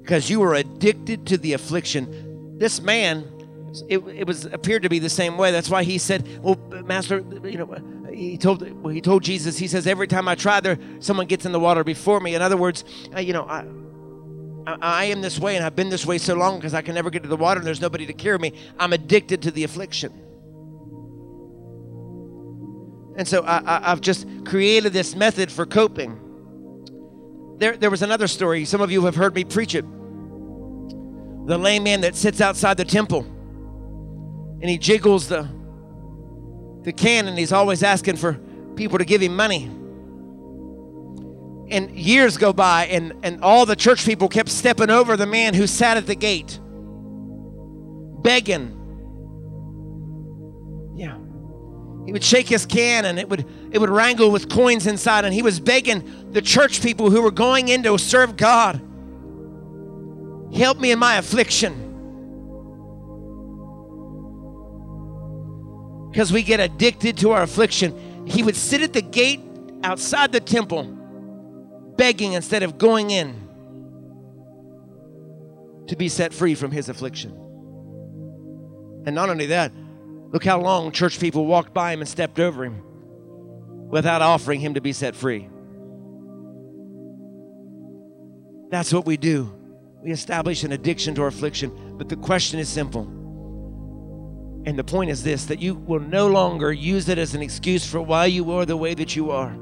Because you were addicted to the affliction. This man, it, it was appeared to be the same way. That's why he said, Well, Master, you know, he told well, he told Jesus, he says, every time I try there, someone gets in the water before me. In other words, you know, I I, am this way and I've been this way so long because I can never get to the water and there's nobody to carry me. I'm addicted to the affliction. And so I, have just created this method for coping. There, there was another story. Some of you have heard me preach it. The lame man that sits outside the temple and he jiggles the, the can and he's always asking for people to give him money. And years go by, and, and all the church people kept stepping over the man who sat at the gate, begging he would shake his can and it would it would wrangle with coins inside. And he was begging the church people who were going in to serve God help me in my affliction. Because we get addicted to our affliction. He would sit at the gate outside the temple begging instead of going in to be set free from his affliction. And not only that Look how long church people walked by him and stepped over him without offering him to be set free. That's what we do. We establish an addiction to our affliction. But the question is simple. And the point is this that you will no longer use it as an excuse for why you are the way that you are.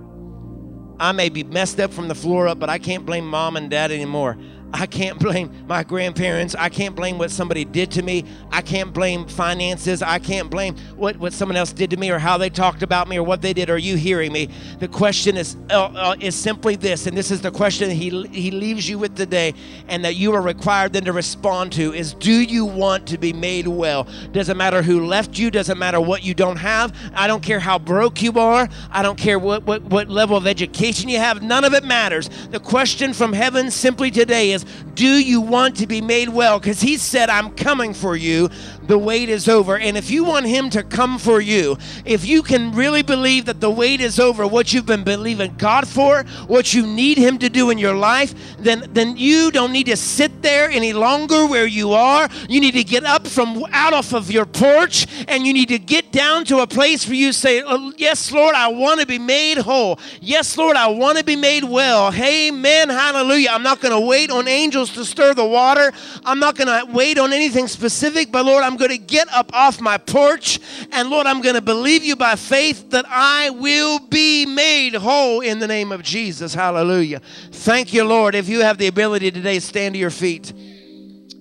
I may be messed up from the floor up, but I can't blame mom and dad anymore. I can't blame my grandparents. I can't blame what somebody did to me. I can't blame finances. I can't blame what, what someone else did to me or how they talked about me or what they did. Are you hearing me? The question is uh, uh, is simply this, and this is the question he, he leaves you with today, and that you are required then to respond to is do you want to be made well? Doesn't matter who left you, doesn't matter what you don't have. I don't care how broke you are. I don't care what, what, what level of education you have. None of it matters. The question from heaven simply today is do you want to be made well? Because he said, I'm coming for you. The wait is over. And if you want him to come for you, if you can really believe that the wait is over, what you've been believing God for, what you need him to do in your life, then, then you don't need to sit there any longer where you are. You need to get up from out off of your porch and you need to get down to a place where you say, oh, Yes, Lord, I want to be made whole. Yes, Lord, I want to be made well. Amen. Hallelujah. I'm not going to wait on angels to stir the water. I'm not going to wait on anything specific, but Lord, I'm going to get up off my porch and Lord, I'm going to believe you by faith that I will be made whole in the name of Jesus. Hallelujah. Thank you, Lord. If you have the ability today, stand to your feet.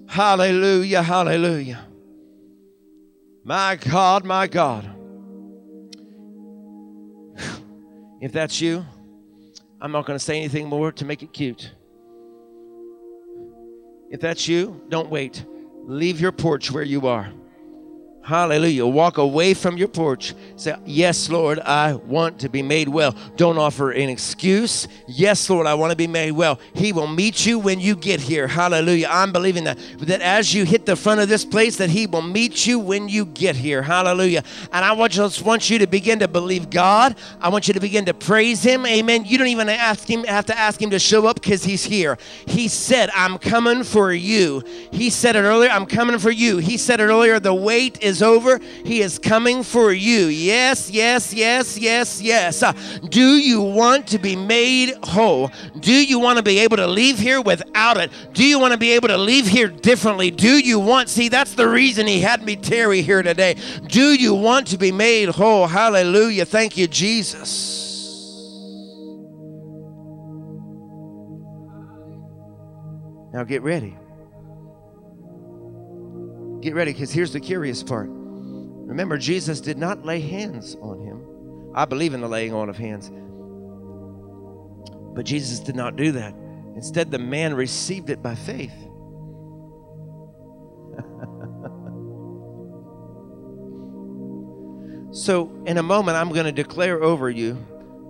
Hallelujah. Hallelujah. My God, my God. If that's you, I'm not going to say anything more to make it cute. If that's you, don't wait. Leave your porch where you are. Hallelujah. Walk away from your porch. Say, Yes, Lord, I want to be made well. Don't offer an excuse. Yes, Lord, I want to be made well. He will meet you when you get here. Hallelujah. I'm believing that. That as you hit the front of this place, that He will meet you when you get here. Hallelujah. And I want, just want you to begin to believe God. I want you to begin to praise Him. Amen. You don't even ask Him, have to ask Him to show up because He's here. He said, I'm coming for you. He said it earlier, I'm coming for you. He said it earlier, the wait is is over. He is coming for you. Yes, yes, yes, yes, yes. Uh, do you want to be made whole? Do you want to be able to leave here without it? Do you want to be able to leave here differently? Do you want, see, that's the reason he had me tarry here today. Do you want to be made whole? Hallelujah. Thank you, Jesus. Now get ready. Get ready because here's the curious part. Remember, Jesus did not lay hands on him. I believe in the laying on of hands. But Jesus did not do that. Instead, the man received it by faith. so, in a moment, I'm going to declare over you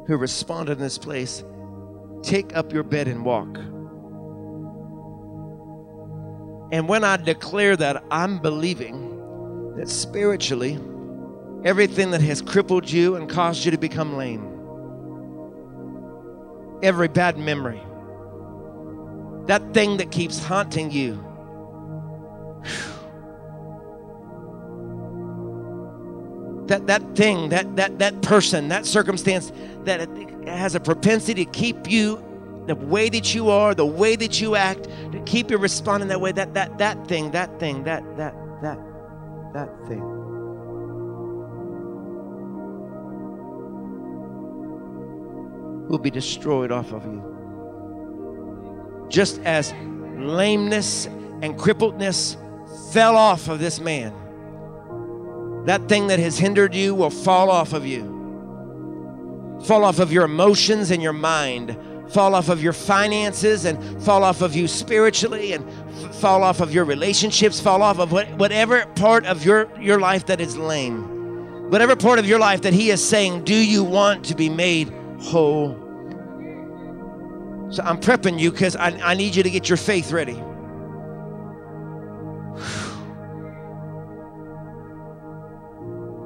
who responded in this place take up your bed and walk. And when I declare that, I'm believing that spiritually, everything that has crippled you and caused you to become lame, every bad memory, that thing that keeps haunting you, that that thing, that that that person, that circumstance that has a propensity to keep you the way that you are, the way that you act, to keep you responding that way, that that that thing, that thing, that that that that thing. Will be destroyed off of you. Just as lameness and crippledness fell off of this man, that thing that has hindered you will fall off of you. Fall off of your emotions and your mind fall off of your finances and fall off of you spiritually and f- fall off of your relationships, fall off of what, whatever part of your, your life that is lame. Whatever part of your life that He is saying, Do you want to be made whole? So I'm prepping you because I, I need you to get your faith ready.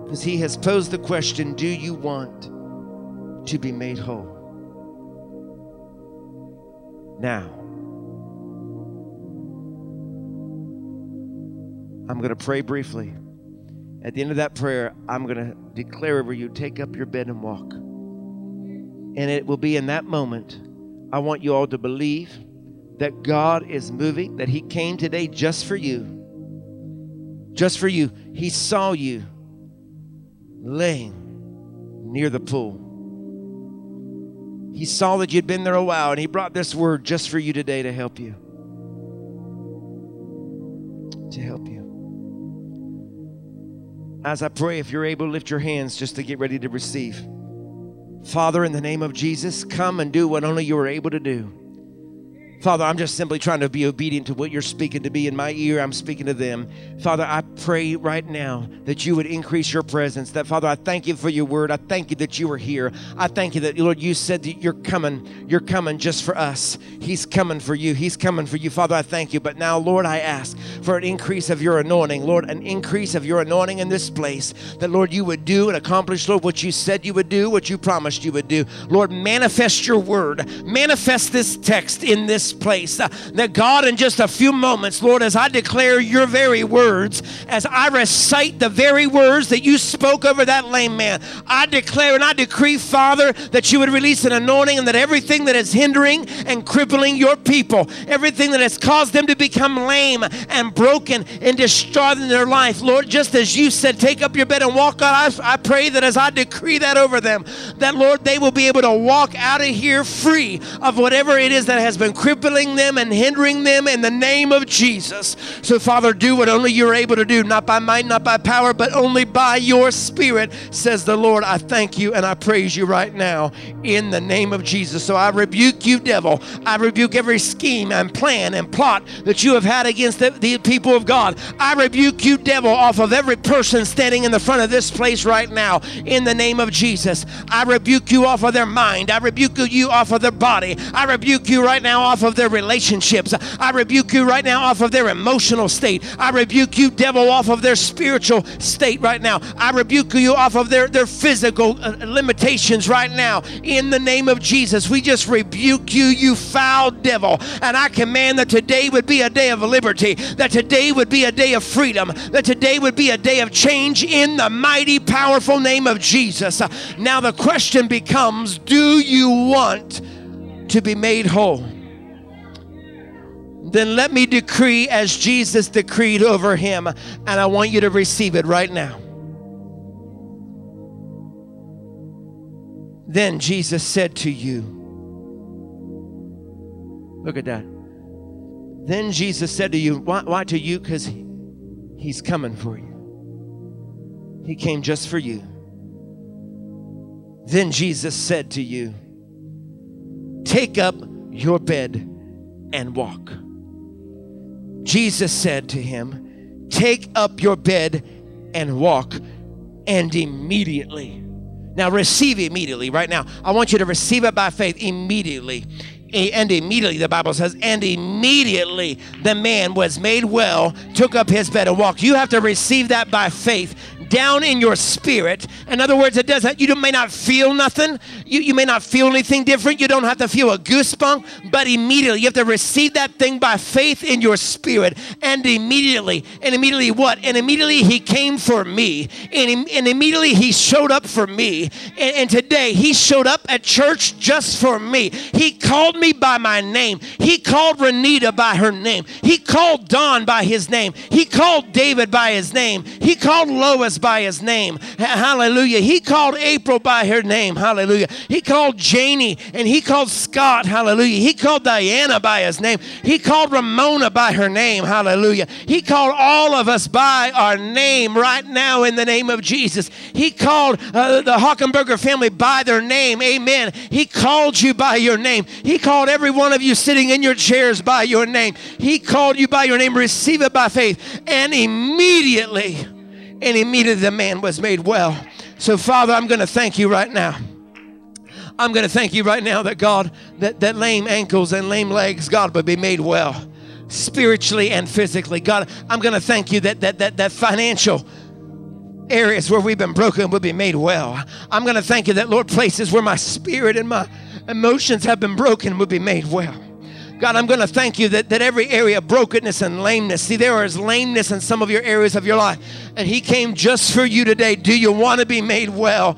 Because He has posed the question Do you want to be made whole? Now, I'm going to pray briefly. At the end of that prayer, I'm going to declare over you take up your bed and walk. And it will be in that moment, I want you all to believe that God is moving, that He came today just for you. Just for you. He saw you laying near the pool. He saw that you'd been there a while and He brought this word just for you today to help you. To help you. As I pray, if you're able lift your hands just to get ready to receive. Father, in the name of Jesus, come and do what only you are able to do. Father, I'm just simply trying to be obedient to what you're speaking to me in my ear. I'm speaking to them. Father, I pray right now that you would increase your presence. That, Father, I thank you for your word. I thank you that you are here. I thank you that, Lord, you said that you're coming. You're coming just for us. He's coming for you. He's coming for you. Father, I thank you. But now, Lord, I ask for an increase of your anointing. Lord, an increase of your anointing in this place. That, Lord, you would do and accomplish, Lord, what you said you would do, what you promised you would do. Lord, manifest your word. Manifest this text in this place. Uh, that God, in just a few moments, Lord, as I declare your very words, as I recite the very words that you spoke over that lame man, I declare and I decree, Father, that you would release an anointing and that everything that is hindering and crippling your people, everything that has caused them to become lame and broken and destroyed in their life, Lord, just as you said, take up your bed and walk out, I, I pray that as I decree that over them, that, Lord, they will be able to walk out of here free of whatever it is that has been crippling them and hindering them in the name of Jesus. So, Father, do what only you're able to do, not by might, not by power, but only by your Spirit, says the Lord. I thank you and I praise you right now in the name of Jesus. So I rebuke you, devil. I rebuke every scheme and plan and plot that you have had against the, the people of God. I rebuke you, devil, off of every person standing in the front of this place right now in the name of Jesus. I rebuke you off of their mind. I rebuke you off of their body. I rebuke you right now off of their relationships. I rebuke you right now off of their emotional state. I rebuke you, devil, off of their spiritual state right now. I rebuke you off of their, their physical uh, limitations right now. In the name of Jesus, we just rebuke you, you foul devil. And I command that today would be a day of liberty, that today would be a day of freedom, that today would be a day of change in the mighty, powerful name of Jesus. Now the question becomes do you want to be made whole? Then let me decree as Jesus decreed over him, and I want you to receive it right now. Then Jesus said to you, Look at that. Then Jesus said to you, Why, why to you? Because he, he's coming for you. He came just for you. Then Jesus said to you, Take up your bed and walk. Jesus said to him, Take up your bed and walk. And immediately, now receive immediately, right now. I want you to receive it by faith immediately. And immediately, the Bible says, and immediately the man was made well, took up his bed and walked. You have to receive that by faith down in your spirit. In other words, it doesn't, you may not feel nothing. You, you may not feel anything different. You don't have to feel a goosebump, but immediately you have to receive that thing by faith in your spirit. And immediately, and immediately what? And immediately he came for me. And, and immediately he showed up for me. And, and today he showed up at church just for me. He called me by my name. He called Renita by her name. He called Don by his name. He called David by his name. He called Lois by his name. Hallelujah. He called April by her name. Hallelujah. He called Janie and he called Scott. Hallelujah. He called Diana by his name. He called Ramona by her name. Hallelujah. He called all of us by our name right now in the name of Jesus. He called uh, the Hockenberger family by their name. Amen. He called you by your name. He called every one of you sitting in your chairs by your name. He called you by your name. Receive it by faith. And immediately, and immediately the man was made well. So, Father, I'm going to thank you right now. I'm going to thank you right now that God, that, that lame ankles and lame legs, God, would be made well spiritually and physically. God, I'm going to thank you that, that, that, that financial areas where we've been broken will be made well. I'm going to thank you that, Lord, places where my spirit and my emotions have been broken will be made well. God, I'm going to thank you that, that every area of brokenness and lameness, see, there is lameness in some of your areas of your life, and He came just for you today. Do you want to be made well?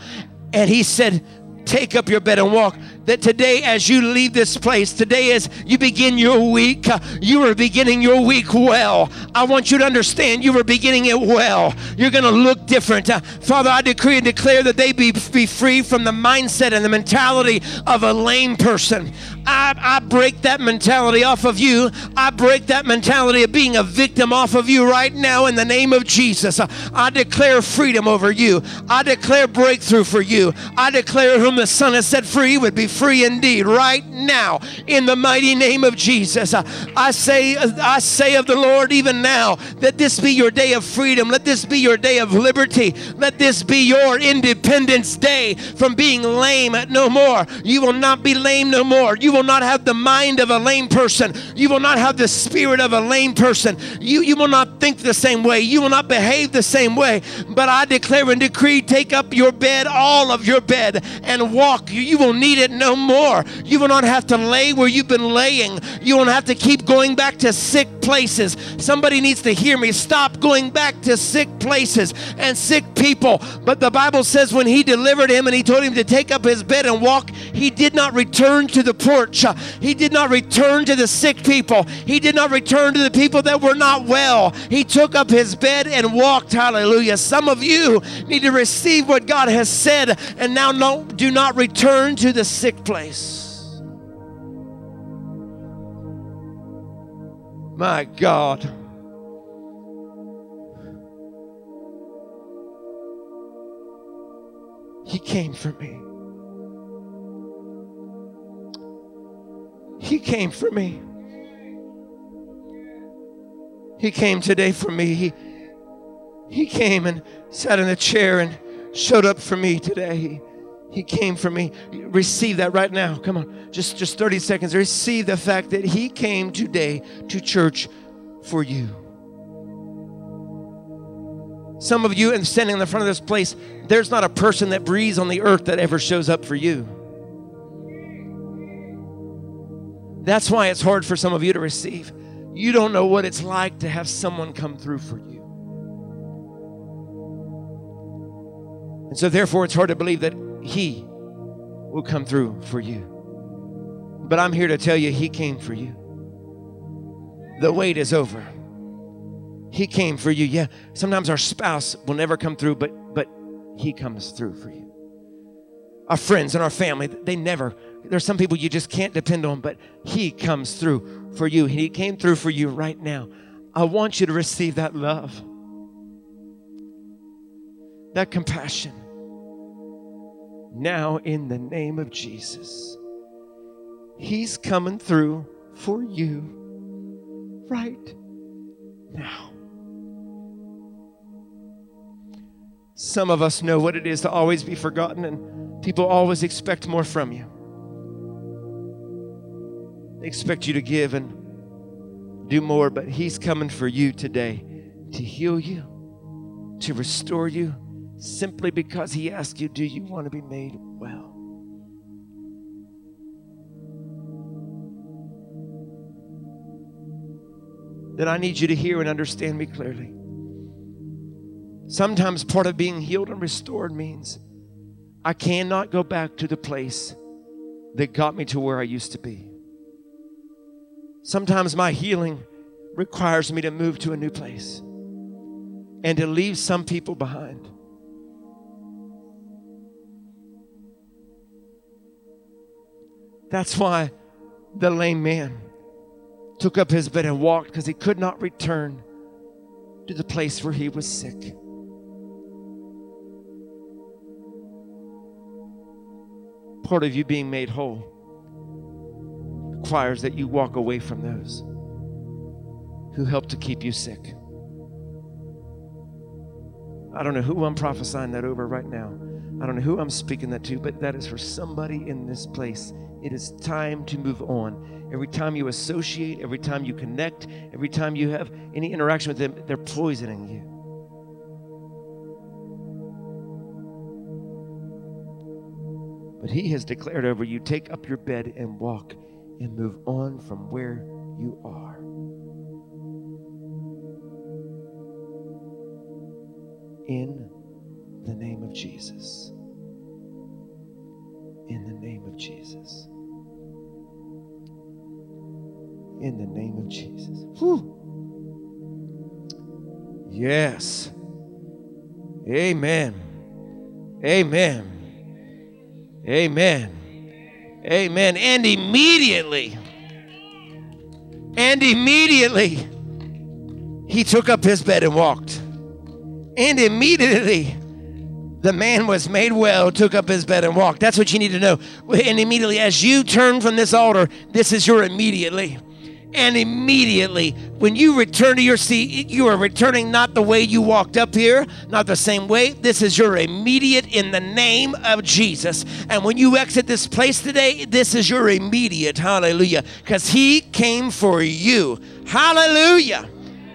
And He said, Take up your bed and walk that today, as you leave this place, today, as you begin your week, uh, you are beginning your week well. I want you to understand you are beginning it well. You're going to look different. Uh, Father, I decree and declare that they be, be free from the mindset and the mentality of a lame person. I, I break that mentality off of you. I break that mentality of being a victim off of you right now in the name of Jesus. I declare freedom over you. I declare breakthrough for you. I declare whom the Son has set free would be free indeed right now in the mighty name of Jesus. Uh, I say, I say of the Lord even now that this be your day of freedom. Let this be your day of liberty. Let this be your independence day from being lame no more. You will not be lame no more. You will not have the mind of a lame person. You will not have the spirit of a lame person. You, you will not think the same way. You will not behave the same way. But I declare and decree take up your bed, all of your bed, and walk. You, you will need it no more. You will not have to lay where you've been laying. You won't have to keep going back to sick places. Somebody needs to hear me. Stop going back to sick places and sick people. But the Bible says when he delivered him and he told him to take up his bed and walk, he did not return to the porch. He did not return to the sick people. He did not return to the people that were not well. He took up his bed and walked. Hallelujah. Some of you need to receive what God has said and now no, do not return to the sick place. My God. He came for me. He came for me. He came today for me. He, he came and sat in a chair and showed up for me today. He, he came for me. Receive that right now. Come on. Just just 30 seconds. Receive the fact that he came today to church for you. Some of you and standing in the front of this place, there's not a person that breathes on the earth that ever shows up for you. That's why it's hard for some of you to receive. You don't know what it's like to have someone come through for you. And so, therefore, it's hard to believe that he will come through for you. But I'm here to tell you, He came for you. The wait is over. He came for you. Yeah, sometimes our spouse will never come through, but but He comes through for you. Our friends and our family, they never. There's some people you just can't depend on, but He comes through for you. He came through for you right now. I want you to receive that love, that compassion now in the name of Jesus. He's coming through for you right now. Some of us know what it is to always be forgotten, and people always expect more from you. They expect you to give and do more, but He's coming for you today to heal you, to restore you simply because he asked you, Do you want to be made well? Then I need you to hear and understand me clearly. Sometimes part of being healed and restored means I cannot go back to the place that got me to where I used to be. Sometimes my healing requires me to move to a new place and to leave some people behind. That's why the lame man took up his bed and walked because he could not return to the place where he was sick. Part of you being made whole requires that you walk away from those who help to keep you sick. I don't know who I'm prophesying that over right now. I don't know who I'm speaking that to, but that is for somebody in this place it is time to move on. Every time you associate, every time you connect, every time you have any interaction with them, they're poisoning you. But He has declared over you take up your bed and walk and move on from where you are. In the name of Jesus In the name of Jesus. In the name of Jesus. Whew. Yes. Amen. Amen. Amen. Amen. And immediately, and immediately, he took up his bed and walked. And immediately, the man was made well, took up his bed and walked. That's what you need to know. And immediately, as you turn from this altar, this is your immediately. And immediately, when you return to your seat, you are returning not the way you walked up here, not the same way. This is your immediate in the name of Jesus. And when you exit this place today, this is your immediate. Hallelujah. Because He came for you. Hallelujah.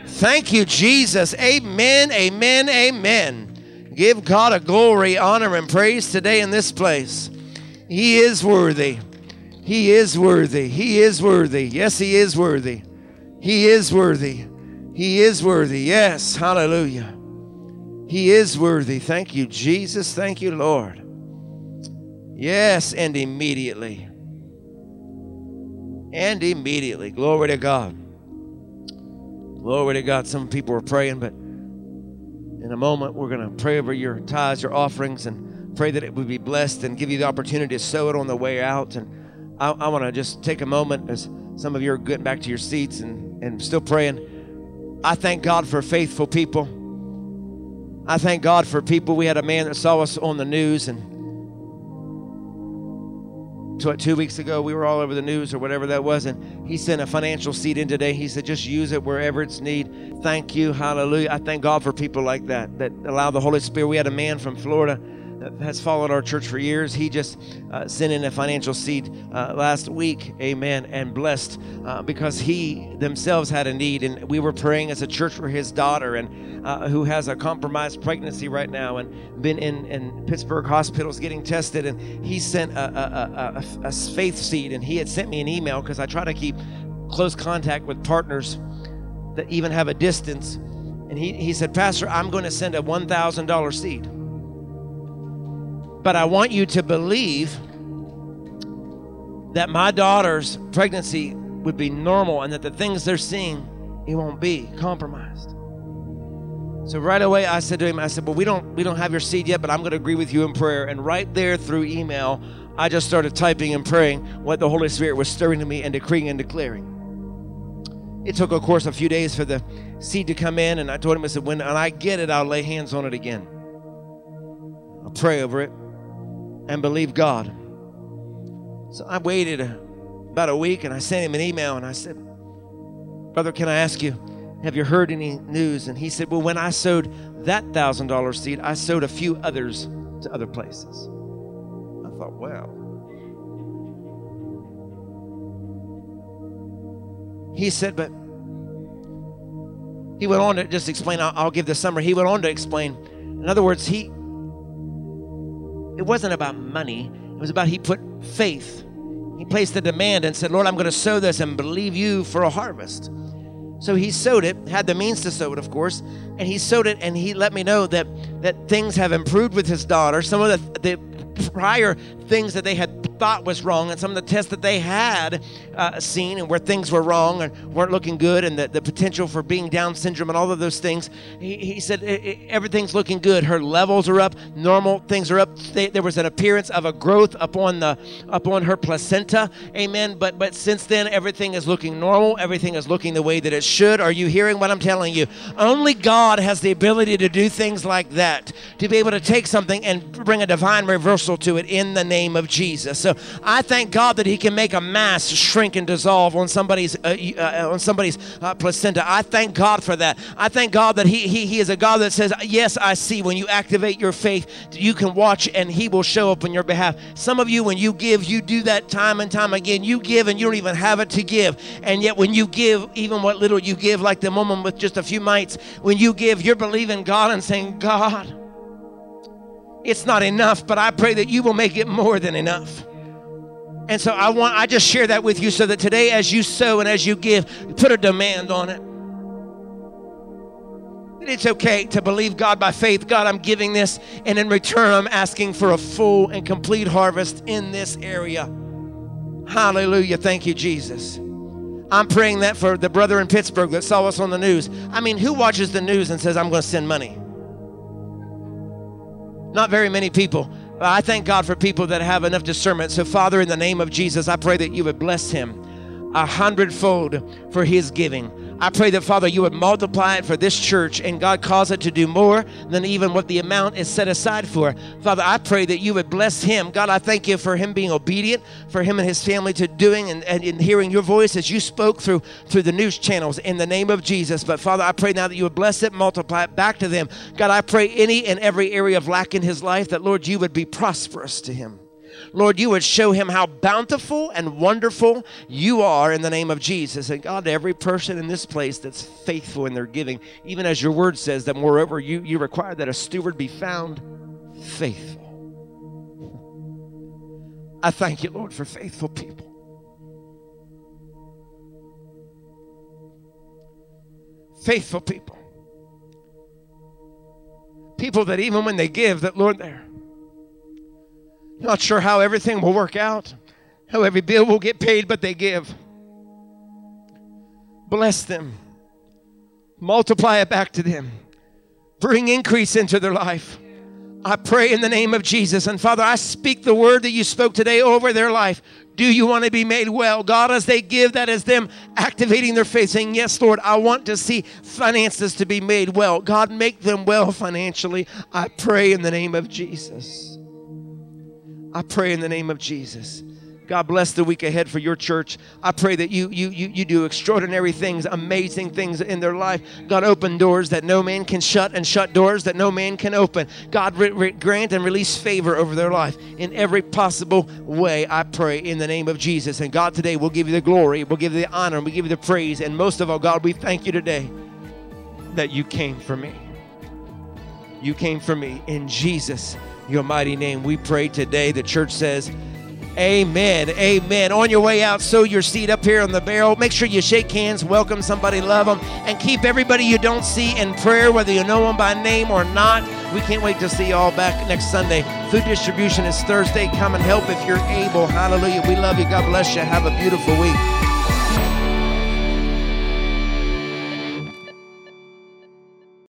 Thank you, Jesus. Amen, amen, amen. Give God a glory, honor, and praise today in this place. He is worthy. He is worthy. He is worthy. Yes, He is worthy. He is worthy. He is worthy. Yes, hallelujah. He is worthy. Thank you, Jesus. Thank you, Lord. Yes, and immediately. And immediately. Glory to God. Glory to God. Some people are praying, but in a moment we're going to pray over your tithes, your offerings, and pray that it would be blessed and give you the opportunity to sow it on the way out. And I, I want to just take a moment as some of you are getting back to your seats and, and still praying. I thank God for faithful people. I thank God for people. We had a man that saw us on the news and two, two weeks ago we were all over the news or whatever that was and he sent a financial seed in today. He said just use it wherever it's need. Thank you. Hallelujah. I thank god for people like that that allow the holy spirit. We had a man from florida has followed our church for years. He just uh, sent in a financial seed uh, last week, amen, and blessed uh, because he themselves had a need. And we were praying as a church for his daughter, and uh, who has a compromised pregnancy right now and been in, in Pittsburgh hospitals getting tested. And he sent a, a, a, a faith seed, and he had sent me an email because I try to keep close contact with partners that even have a distance. And he, he said, Pastor, I'm going to send a $1,000 seed. But I want you to believe that my daughter's pregnancy would be normal and that the things they're seeing, it won't be compromised. So right away I said to him, I said, Well, we don't we don't have your seed yet, but I'm gonna agree with you in prayer. And right there through email, I just started typing and praying what the Holy Spirit was stirring to me and decreeing and declaring. It took, of course, a few days for the seed to come in, and I told him, I said, when I get it, I'll lay hands on it again. I'll pray over it and believe God. So I waited about a week and I sent him an email and I said, Brother, can I ask you, have you heard any news? And he said, Well, when I sowed that thousand dollar seed, I sowed a few others to other places. I thought, wow. He said, but he went on to just explain, I'll, I'll give the summary. He went on to explain, in other words, he it wasn't about money. It was about he put faith. He placed the demand and said, Lord, I'm going to sow this and believe you for a harvest. So he sowed it, had the means to sow it, of course, and he sowed it, and he let me know that that things have improved with his daughter. Some of the, the prior things that they had thought was wrong and some of the tests that they had uh, seen and where things were wrong and weren't looking good and the, the potential for being Down syndrome and all of those things. He, he said everything's looking good. Her levels are up, normal things are up. They, there was an appearance of a growth upon the upon her placenta. Amen. But but since then everything is looking normal. Everything is looking the way that it should. Are you hearing what I'm telling you? Only God has the ability to do things like that. To be able to take something and bring a divine reversal to it in the name of Jesus. So I thank God that He can make a mass shrink and dissolve on somebody's uh, uh, on somebody's uh, placenta. I thank God for that. I thank God that he, he He is a God that says, "Yes, I see." When you activate your faith, you can watch, and He will show up on your behalf. Some of you, when you give, you do that time and time again. You give, and you don't even have it to give, and yet when you give, even what little you give, like the woman with just a few mites, when you give, you're believing God and saying, "God." It's not enough, but I pray that you will make it more than enough. And so I want I just share that with you so that today as you sow and as you give, put a demand on it. that it's okay to believe God by faith. God, I'm giving this, and in return, I'm asking for a full and complete harvest in this area. Hallelujah. Thank you, Jesus. I'm praying that for the brother in Pittsburgh that saw us on the news. I mean, who watches the news and says, I'm going to send money? Not very many people. I thank God for people that have enough discernment. So, Father, in the name of Jesus, I pray that you would bless him a hundredfold for his giving. I pray that, Father, you would multiply it for this church and God cause it to do more than even what the amount is set aside for. Father, I pray that you would bless him. God, I thank you for him being obedient, for him and his family to doing and, and in hearing your voice as you spoke through through the news channels in the name of Jesus. But Father, I pray now that you would bless it, multiply it back to them. God, I pray any and every area of lack in his life that, Lord, you would be prosperous to him. Lord, you would show him how bountiful and wonderful you are in the name of Jesus. And God, every person in this place that's faithful in their giving, even as your word says that moreover you, you require that a steward be found faithful. I thank you, Lord, for faithful people. Faithful people. People that even when they give, that Lord, they're not sure how everything will work out, how every bill will get paid, but they give. Bless them. Multiply it back to them. Bring increase into their life. I pray in the name of Jesus. And Father, I speak the word that you spoke today over their life. Do you want to be made well? God, as they give, that is them activating their faith, saying, Yes, Lord, I want to see finances to be made well. God, make them well financially. I pray in the name of Jesus. I pray in the name of Jesus. God bless the week ahead for your church. I pray that you, you, you, you do extraordinary things, amazing things in their life. God, open doors that no man can shut and shut doors that no man can open. God, re- re- grant and release favor over their life in every possible way. I pray in the name of Jesus. And God, today we'll give you the glory, we'll give you the honor, and we give you the praise. And most of all, God, we thank you today that you came for me. You came for me in Jesus' your mighty name. We pray today. The church says, Amen. Amen. On your way out, sow your seed up here on the barrel. Make sure you shake hands, welcome somebody, love them, and keep everybody you don't see in prayer, whether you know them by name or not. We can't wait to see you all back next Sunday. Food distribution is Thursday. Come and help if you're able. Hallelujah. We love you. God bless you. Have a beautiful week.